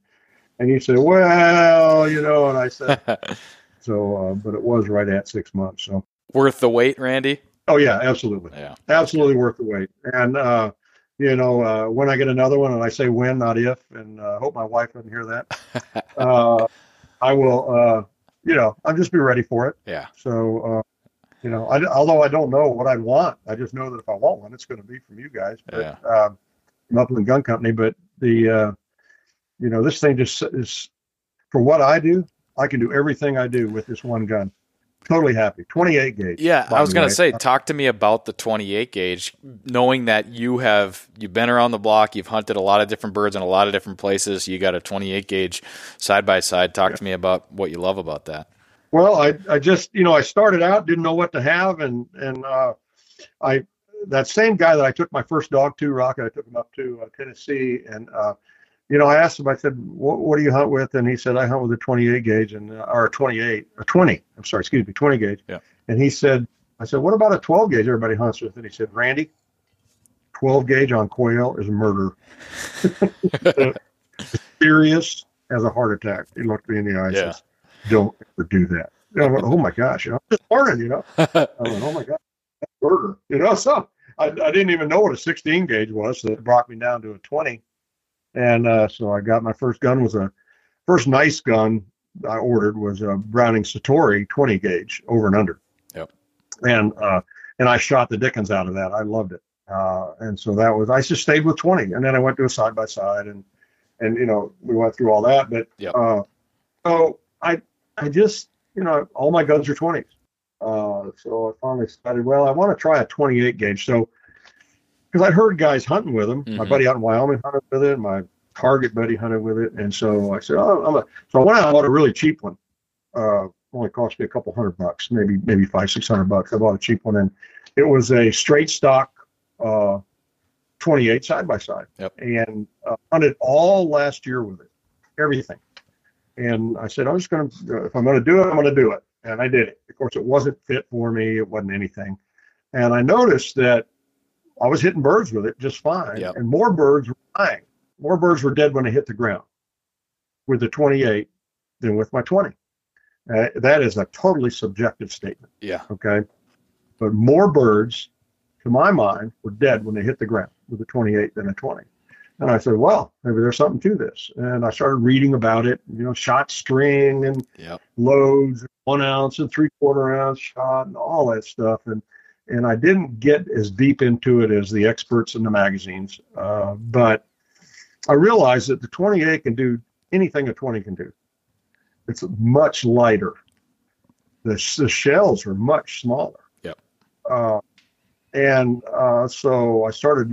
and you said, well, you know, and I said, so, uh, but it was right at six months. So worth the wait, Randy? Oh yeah, absolutely. Yeah. Absolutely worth the wait. And, uh, you know, uh, when I get another one, and I say when, not if, and I uh, hope my wife doesn't hear that. uh, I will, uh, you know, I'll just be ready for it. Yeah. So, uh, You know, I, although I don't know what I'd want, I just know that if I want one, it's going to be from you guys. But, Yeah. uh, from Upland Gun Company. But the, uh, you know, this thing just is for what I do. I can do everything I do with this one gun. Totally happy. 28 gauge. Yeah, I was gonna say, talk to me about the 28 gauge. Knowing that you have you've been around the block, you've hunted a lot of different birds in a lot of different places. You got a 28 gauge side by side. Talk to me about what you love about that. Well, I, I just, you know, I started out, didn't know what to have. And, and, uh, I, that same guy that I took my first dog to, Rocket, I took him up to uh, Tennessee. And, uh, you know, I asked him, I said, what, what do you hunt with? And he said, I hunt with a 28 gauge and, uh, or a 28, a 20, I'm sorry, excuse me, 20 gauge. Yeah. And he said, I said, what about a 12 gauge everybody hunts with? And he said, Randy, 12 gauge on quail is murder. Serious as a heart attack. He looked me in the eyes. Yeah. says, don't ever do that. And I went, oh my gosh, you know, I'm just learning, you know. I went, oh my god, murder, you know. So I, I didn't even know what a 16 gauge was, so it brought me down to a 20. And uh, so I got my first gun was a first nice gun I ordered was a Browning Citori 20 gauge over and under. Yep. And uh, and I shot the dickens out of that. I loved it. Uh, and so that was I just stayed with 20, and then I went to a side by side, and and you know we went through all that. But Yep. uh, so I I just you know all my guns are 20s. Uh, so I finally decided, well, I want to try a 28 gauge. So because I'd heard guys hunting with them, my Mhm. buddy out in Wyoming hunted with it, my Target buddy hunted with it, and so I said, oh, I'm a. So I went out and bought a really cheap one. Uh, only cost me a couple hundred bucks, maybe maybe five six hundred bucks. I bought a cheap one, and it was a straight stock uh, 28 side by side, and uh, hunted all last year with it, everything. And I said, I'm just going to, if I'm going to do it, I'm going to do it. And I did it. Of course, it wasn't fit for me. It wasn't anything. And I noticed that I was hitting birds with it just fine. Yep. And more birds were dying. More birds were dead when they hit the ground with the 28 than with my 20. Uh, that is a totally subjective statement. Yeah. Okay. But more birds, to my mind, were dead when they hit the ground with a 28 than a 20. And I said, well, maybe there's something to this. And I started reading about it, you know, shot string and Yep. loads, one ounce and three quarter ounce shot and all that stuff. And and I didn't get as deep into it as the experts in the magazines, uh, but I realized that the 28 can do anything a 20 can do. It's much lighter. The, the shells are much smaller. Yep. Uh, and uh, so I started,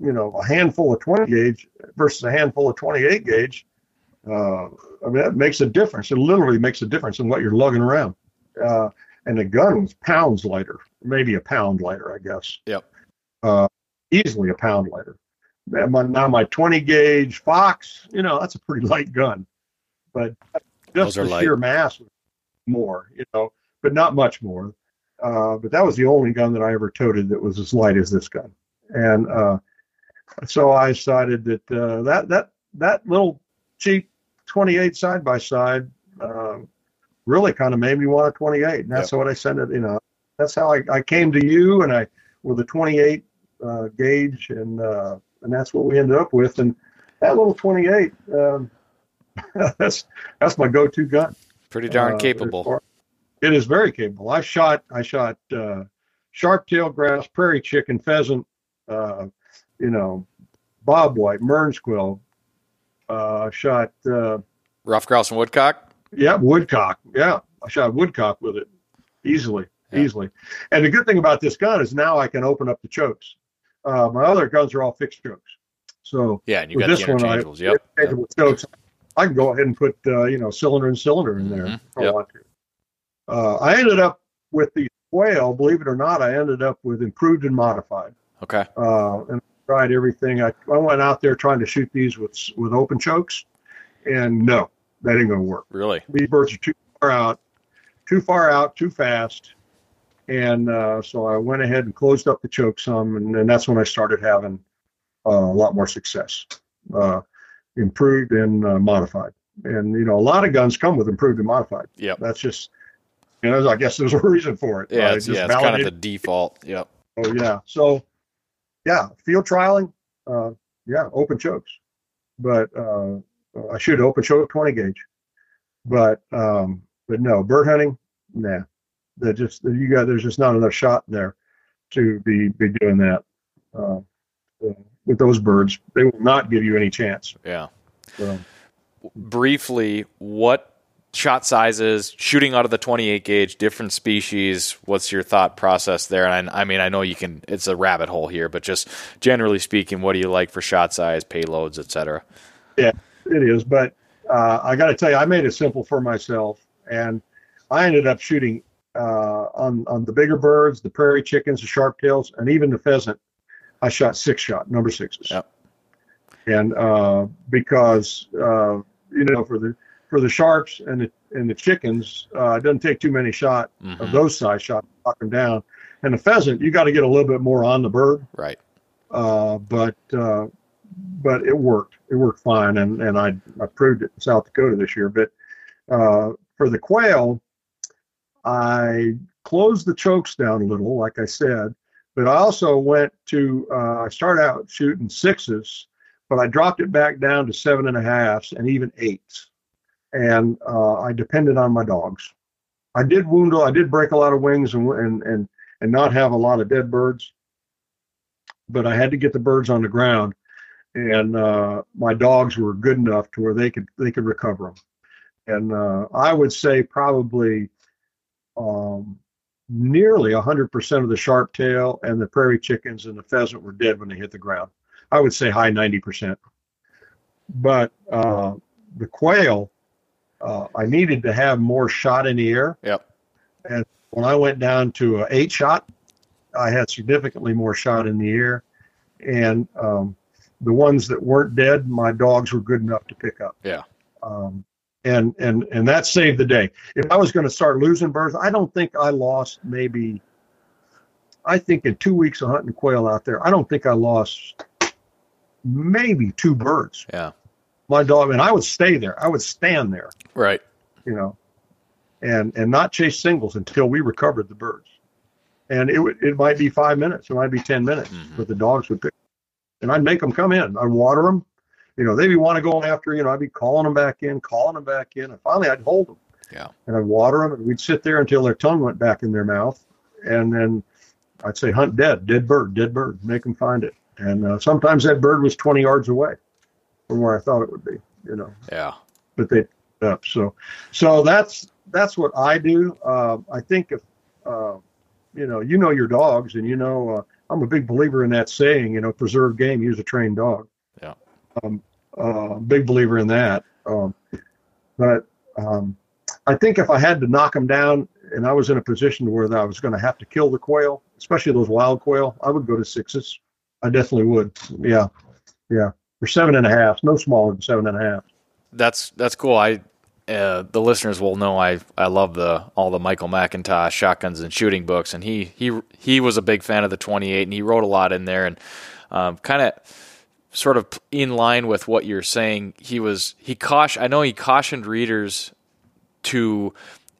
you know, a handful of 20 gauge versus a handful of 28 gauge. Uh, I mean, that makes a difference. It literally makes a difference in what you're lugging around. Uh, and the gun was pounds lighter, maybe a pound lighter, I guess. Yep. Uh, easily a pound lighter. My- Now my 20 gauge Fox, you know, that's a pretty light gun, but just the light. sheer mass more, you know, but not much more. Uh, but that was the only gun that I ever toted that was as light as this gun. And uh, so I decided that uh, that that that little cheap 28 side by side um, really kind of made me want a 28. And that's what I sent it. You know, that's how I, I came to you and I with a 28 uh, gauge and uh, and that's what we ended up with. And that little 28, um, that's that's my go-to gun. Pretty darn Uh, capable. It is very capable. I shot I shot uh, sharp-tailed grouse, prairie chicken, pheasant, uh, you know, bobwhite, Mearns quail. Uh, shot uh, Ruffed grouse and woodcock. yeah woodcock. Yeah, I shot woodcock with it easily, Yeah. easily. And the good thing about this gun is now I can open up the chokes. Uh, my other guns are all fixed chokes, so Yeah, and you got the this one, I- interchangeables. Yep. interchangeable chokes. I can go ahead and put uh, you know cylinder and cylinder in there Mhm. if I Yep. want to. Uh, I ended up with the whale. Believe it or not, I ended up with improved and modified. Okay. Uh, and tried everything. I, I went out there trying to shoot these with with open chokes, and no, that ain't gonna work. Really. These birds are too far out, too far out, too fast. And uh, so I went ahead and closed up the choke some, and then that's when I started having uh, a lot more success. Uh, improved and uh, modified. And you know, a lot of guns come with improved and modified. Yeah, That's just, you know, I guess there's a reason for it. Yeah, Uh, it's, just yeah, it's kind of the default. Yep. Oh yeah. So, yeah, field trialing. Uh, yeah, open chokes, but uh, I shoot open choke 20 gauge. But um, but no bird hunting. Nah, that just you got there's just not enough shot there to be be doing that uh, with those birds. They will not give you any chance. Yeah. So. Briefly, what shot sizes, shooting out of the 28 gauge, different species. What's your thought process there? And I, I, mean, I know you can. It's a rabbit hole here, but just generally speaking, what do you like for shot size, payloads, etc. Yeah, it is. But uh, I got to tell you, I made it simple for myself, and I ended up shooting uh, on on the bigger birds, the prairie chickens, the sharp tails, and even the pheasant. I shot six shot, number sixes. Yep. And uh, because uh, you know, for the for the sharks and the and the chickens, uh, it doesn't take too many shot mm-hmm. of those size shots to knock them down. And the pheasant, you got to get a little bit more on the bird. Right. Uh, but uh, but it worked. It worked fine, and and I I proved it in South Dakota this year. But uh, for the quail, I closed the chokes down a little, like I said. But I also went to uh, I started out shooting sixes, but I dropped it back down to seven and a halfs and even eights and uh, I depended on my dogs. I did wound, I did break a lot of wings and and and and not have a lot of dead birds, but I had to get the birds on the ground, and uh, my dogs were good enough to where they could they could recover them, and uh, I would say probably. Um, nearly 100% of the sharp tail and the prairie chickens and the pheasant were dead when they hit the ground. I would say high 90%. But uh, the quail, uh, I needed to have more shot in the air. Yep. And when I went down to eight shot, I had significantly more shot in the air. And um, the ones that weren't dead, my dogs were good enough to pick up. Yeah. Um, and and and that saved the day. If I was going to start losing birds, I don't think I lost maybe. I think in two weeks of hunting quail out there, I don't think I lost maybe two birds. Yeah my dog, and I would stay there. I would stand there. Right. You know, and and not chase singles until we recovered the birds. And it would it might be five minutes, it might be ten minutes, mm-hmm. but the dogs would pick. And I'd make them come in. I'd water them. You know, they'd be want to go after. You know, I'd be calling them back in, calling them back in, and finally I'd hold them. Yeah. And I'd water them, and we'd sit there until their tongue went back in their mouth, and then I'd say, "Hunt dead, dead bird, dead bird, make them find it." And uh, sometimes that bird was 20 yards away from where I thought it would be. You know. Yeah. But they up so so that's that's what I do. Uh, I think if uh, you know you know your dogs and you know uh, I'm a big believer in that saying. You know, preserve game, use a trained dog. Yeah. Um, uh, big believer in that. Um, but um, I think if I had to knock them down and I was in a position where I was going to have to kill the quail, especially those wild quail, I would go to sixes. I definitely would. Yeah, yeah or seven and a half, no smaller than seven and a half. That's that's cool. I uh, the listeners will know I I love the all the Michael McIntosh shotguns and shooting books, and he he he was a big fan of the 28, and he wrote a lot in there, and um, kind of sort of in line with what you're saying. He was he caution. I know he cautioned readers to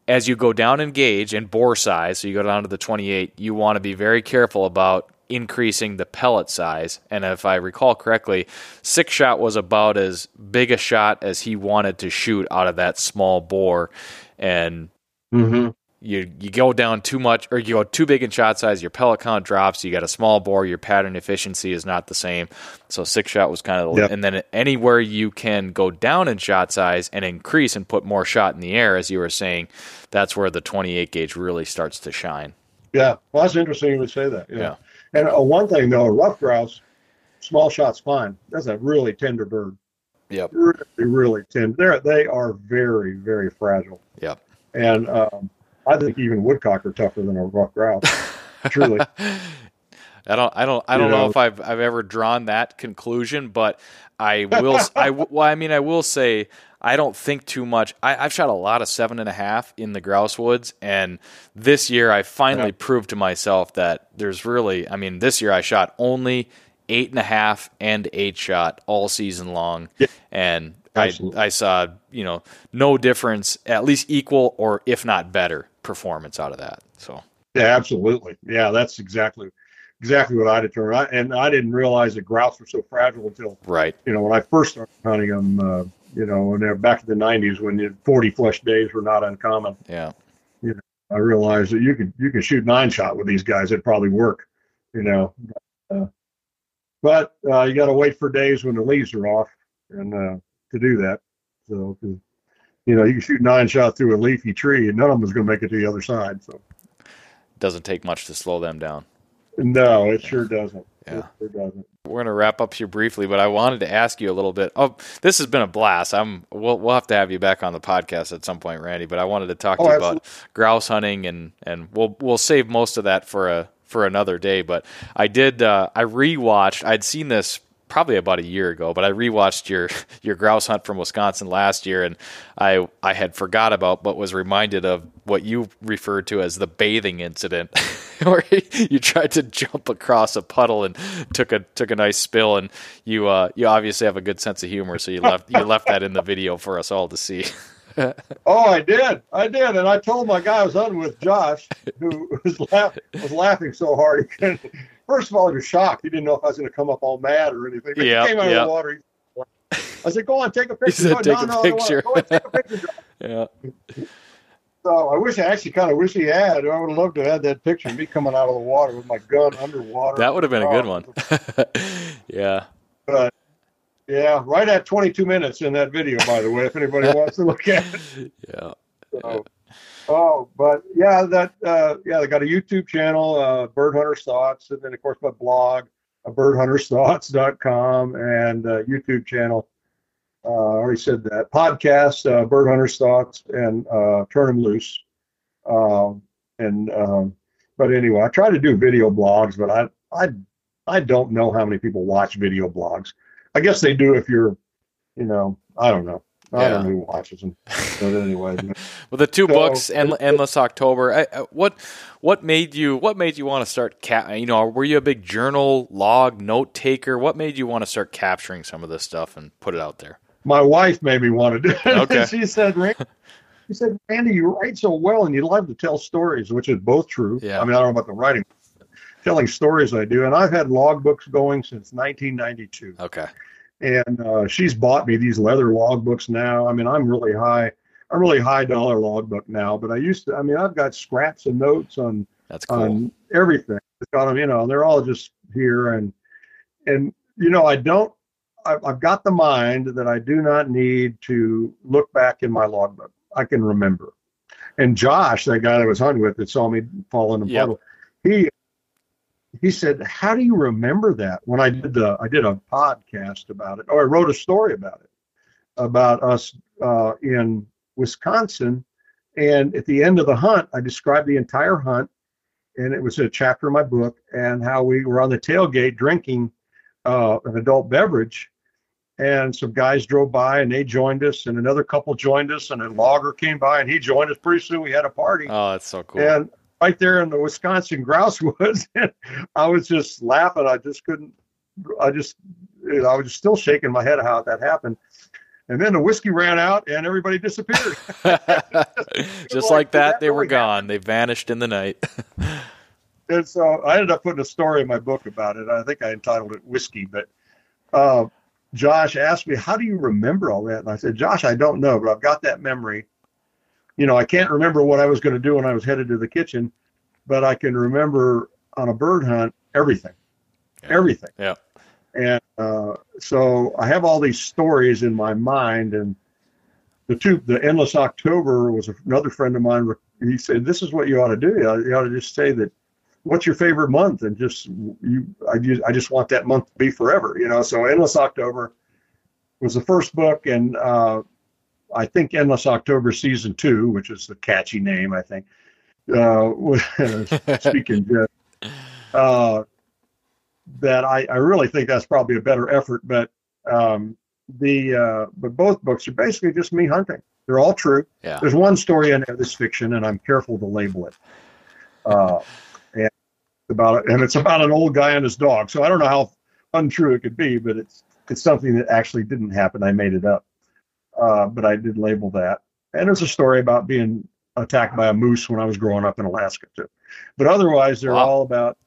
as you go down in gauge and bore size, so you go down to the 28, you want to be very careful about increasing the pellet size. And if I recall correctly, six shot was about as big a shot as he wanted to shoot out of that small bore. And mm-hmm. you you go down too much or you go too big in shot size, your pellet count drops. You got a small bore, your pattern efficiency is not the same. So six shot was kind of the, yep. and then anywhere you can go down in shot size and increase and put more shot in the air, as you were saying, that's where the 28 gauge really starts to shine. Yeah, well, that's interesting you would say that. Yeah. yeah. And uh, one thing though, a ruffed grouse, small shot's fine. That's a really tender bird. Yep. Really, really tender. They're, they are very, very fragile. Yep. And um, I think even woodcock are tougher than a ruffed grouse. Truly. I don't, I don't, I don't you know, know, if I've, I've ever drawn that conclusion, but I will, I, well, I mean, I will say I don't think too much. I, have shot a lot of seven and a half in the grouse woods, and this year I finally yeah. proved to myself that there's really. I mean, this year I shot only eight and a half and eight shot all season long, yeah. and I, I saw you know no difference, at least equal or if not better performance out of that. So yeah, absolutely. Yeah, that's exactly exactly what I determined. I, and I didn't realize that grouse were so fragile until right. You know, when I first started hunting them. Uh, You know, when they're back in the '90s when 40 flush days were not uncommon. Yeah. You know, I realized that you could you could shoot nine shot with these guys. It'd probably work, you know. Uh, but uh, you got to wait for days when the leaves are off and uh, to do that. So, you know, you can shoot nine shot through a leafy tree, and none of them is going to make it to the other side. So, doesn't take much to slow them down. No, it sure doesn't. Yeah. Sure. We're going to wrap up here briefly, but I wanted to ask you a little bit. Oh, this has been a blast. I'm we'll we'll have to have you back on the podcast at some point, Randy. But I wanted to talk to Oh, you absolutely. about grouse hunting, and and we'll we'll save most of that for a for another day. But I did uh, I rewatched. I'd seen this probably about a year ago, but I rewatched your your grouse hunt from Wisconsin last year, and I I had forgot about, but was reminded of what you referred to as the bathing incident, where you tried to jump across a puddle and took a took a nice spill, and you uh, you obviously have a good sense of humor, so you left you left that in the video for us all to see. Oh, I did. I did, and I told my guy I was hunting with Josh, who was laugh, was laughing so hard he couldn't. First of all, he was shocked. He didn't know if I was going to come up all mad or anything. But Yeah, he came out yeah. of the water. He, I said, "Go on, take a picture." said, "Take no, a no, I don't wanna- picture." Go on, take a picture. Yeah, So I wish I actually kind of wish he had. I would have loved to have had that picture of me coming out of the water with my gun underwater. that would have been a good one. yeah, But yeah, right at 22 minutes in that video, by the way, if anybody wants to look at it. yeah. So, oh, but yeah, that uh, yeah, they got a YouTube channel, uh, Bird Hunter's Thoughts, and then of course my blog, uh, birdhuntersthoughts.com, and uh, YouTube channel. Uh, I already said that podcast, uh, Bird Hunter's Thoughts, and uh, Them Loose. Um, and um, but anyway, I try to do video blogs, but I I I don't know how many people watch video blogs. I guess they do if you're, you know, I don't know. I don't know who watches them. But anyway. Well, the two So- books, End- Endless October. I, I, what what made you what made you want to start? Ca- you know, were you a big journal log note taker? What made you want to start capturing some of this stuff and put it out there? my wife made me want to do it. Okay. she said, Randy, she said, Randy, you write so well and you love to tell stories, which is both true. Yeah. I mean, I don't know about the writing, telling stories I do. And I've had logbooks going since 1992. Okay, And uh, she's bought me these leather logbooks now. I mean, I'm really high. I'm really high dollar logbook now, but I used to. I mean, I've got scraps and notes on that's cool. on everything. It's got them, you know, and they're all just here and and you know, I don't. I've, I've got the mind that I do not need to look back in my logbook. I can remember. And Josh, that guy that was hunting with, that saw me fall in the Yep. puddle, he he said, "How do you remember that?" When I did the I did a podcast about it, or I wrote a story about it, about us uh, in Wisconsin. And at the end of the hunt, I described the entire hunt, and it was a chapter in my book, and how we were on the tailgate drinking uh, an adult beverage. And some guys drove by and they joined us, and another couple joined us, and a logger came by and he joined us. Pretty soon we had a party. oh, that's so cool. And right there in the Wisconsin grouse woods, And I was just laughing. I just couldn't. I just, you know, I was still shaking my head how that happened. And then the whiskey ran out and everybody disappeared. Just like, that, that they were gone. They vanished in the night. and so I ended up putting a story in my book about it. I think I entitled it "Whiskey." But uh, Josh asked me, "How do you remember all that?" And I said, "Josh, I don't know, but I've got that memory. You know, I can't remember what I was going to do when I was headed to the kitchen, but I can remember on a bird hunt everything, Yeah. everything." Yeah. And uh, so I have all these stories in my mind, and the two, the endless October was another friend of mine. He said, "This is what you ought to do. You ought, to just say that." What's your favorite month? And just you, I just, I just want that month to be forever, you know. So Endless October was the first book, and uh, I think Endless October season two, which is the catchy name, I think. Uh, speaking uh, that I, I really think that's probably a better effort. But um, the uh, but both books are basically just me hunting. They're all true. Yeah. There's one story in there that's fiction, and I'm careful to label it. Uh, and about it, and it's about an old guy and his dog. So I don't know how untrue it could be, but it's it's something that actually didn't happen. I made it up, uh, but I did label that. And there's a story about being attacked by a moose when I was growing up in Alaska too. But otherwise, they're Wow. all about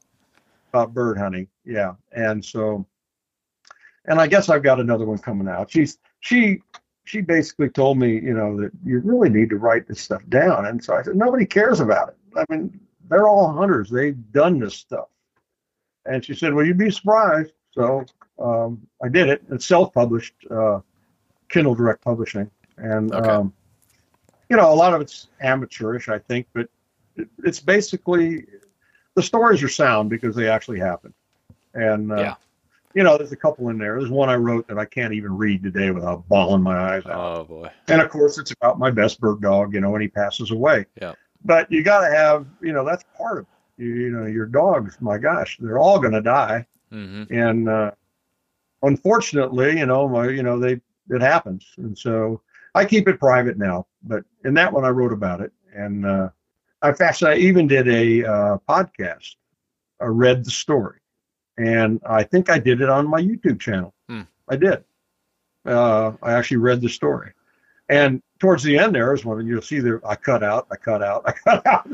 about bird hunting. Yeah, and so, and I guess I've got another one coming out. She's she she basically told me, you know, that you really need to write this stuff down. And so I said, nobody cares about it. I mean, they're all hunters. They've done this stuff. And she said, well, you'd be surprised. So um, I did it. It's self-published, uh, Kindle Direct Publishing, and okay. um, you know, a lot of it's amateurish, I think, but it, it's basically the stories are sound because they actually happen. And uh, yeah you know, there's a couple in there. There's one I wrote that I can't even read today without bawling my eyes out. Oh boy! And of course, it's about my best bird dog. You know, when he passes away. Yeah. But you got to have, you know, that's part of it. You, you know, your dogs. My gosh, they're all going to die. Mm-hmm. And uh, unfortunately, you know, my, you know, they it happens, and so I keep it private now. But in that one, I wrote about it, and uh, I fact, I even did a uh, podcast. I read the story and I think I did it on my YouTube channel. Hmm. I did. Uh, I actually read the story, and towards the end there is when you'll see there I cut out, I cut out, I cut out.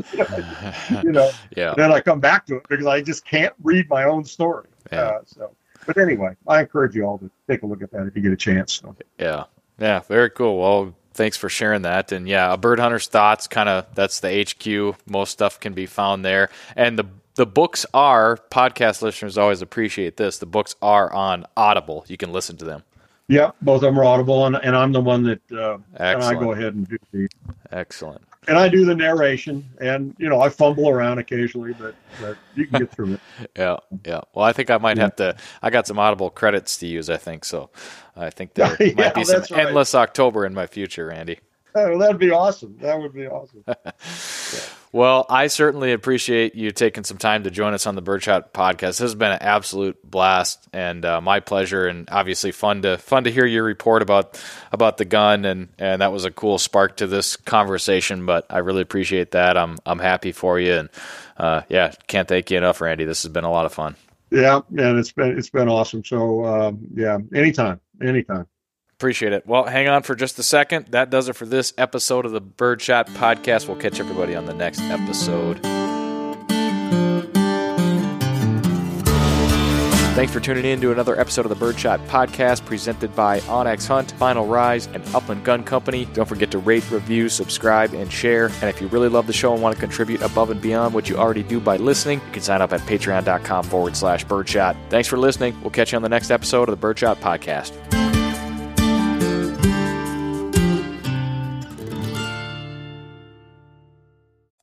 you know, yeah. Then I come back to it because I just can't read my own story. Yeah. Uh, so, but anyway, I encourage you all to take a look at that if you get a chance. So. Yeah, yeah, very cool. Well, thanks for sharing that. And yeah, a bird hunter's thoughts kind of that's the HQ. Most stuff can be found there, and the the books are podcast listeners always appreciate this. The books are on Audible. You can listen to them. Yeah, both of them are Audible, and, and I'm the one that uh, and I go ahead and do the excellent. And I do the narration, and you know I fumble around occasionally, but, but you can get through it. yeah, yeah. Well, I think I might yeah. have to. I got some Audible credits to use. I think so. I think there yeah, might be some right. endless October in my future, Randy. That'd be awesome. That would be awesome. yeah. Well, I certainly appreciate you taking some time to join us on the Birdshot podcast. This has been an absolute blast and uh, my pleasure, and obviously fun to fun to hear your report about about the gun, and and that was a cool spark to this conversation. But I really appreciate that. I'm I'm happy for you, and uh, yeah, can't thank you enough, Randy. This has been a lot of fun. Yeah, and it's been it's been awesome. So um, yeah, anytime, anytime. Appreciate it. Well, hang on for just a second. That does it for this episode of the Birdshot Podcast. We'll catch everybody on the next episode. Thanks for tuning in to another episode of the Birdshot Podcast presented by onX Hunt, Final Rise, and Upland Gun Company. Don't forget to rate, review, subscribe, and share. And if you really love the show and want to contribute above and beyond what you already do by listening, you can sign up at patreon.com forward slash birdshot. Thanks for listening. We'll catch you on the next episode of the Birdshot Podcast.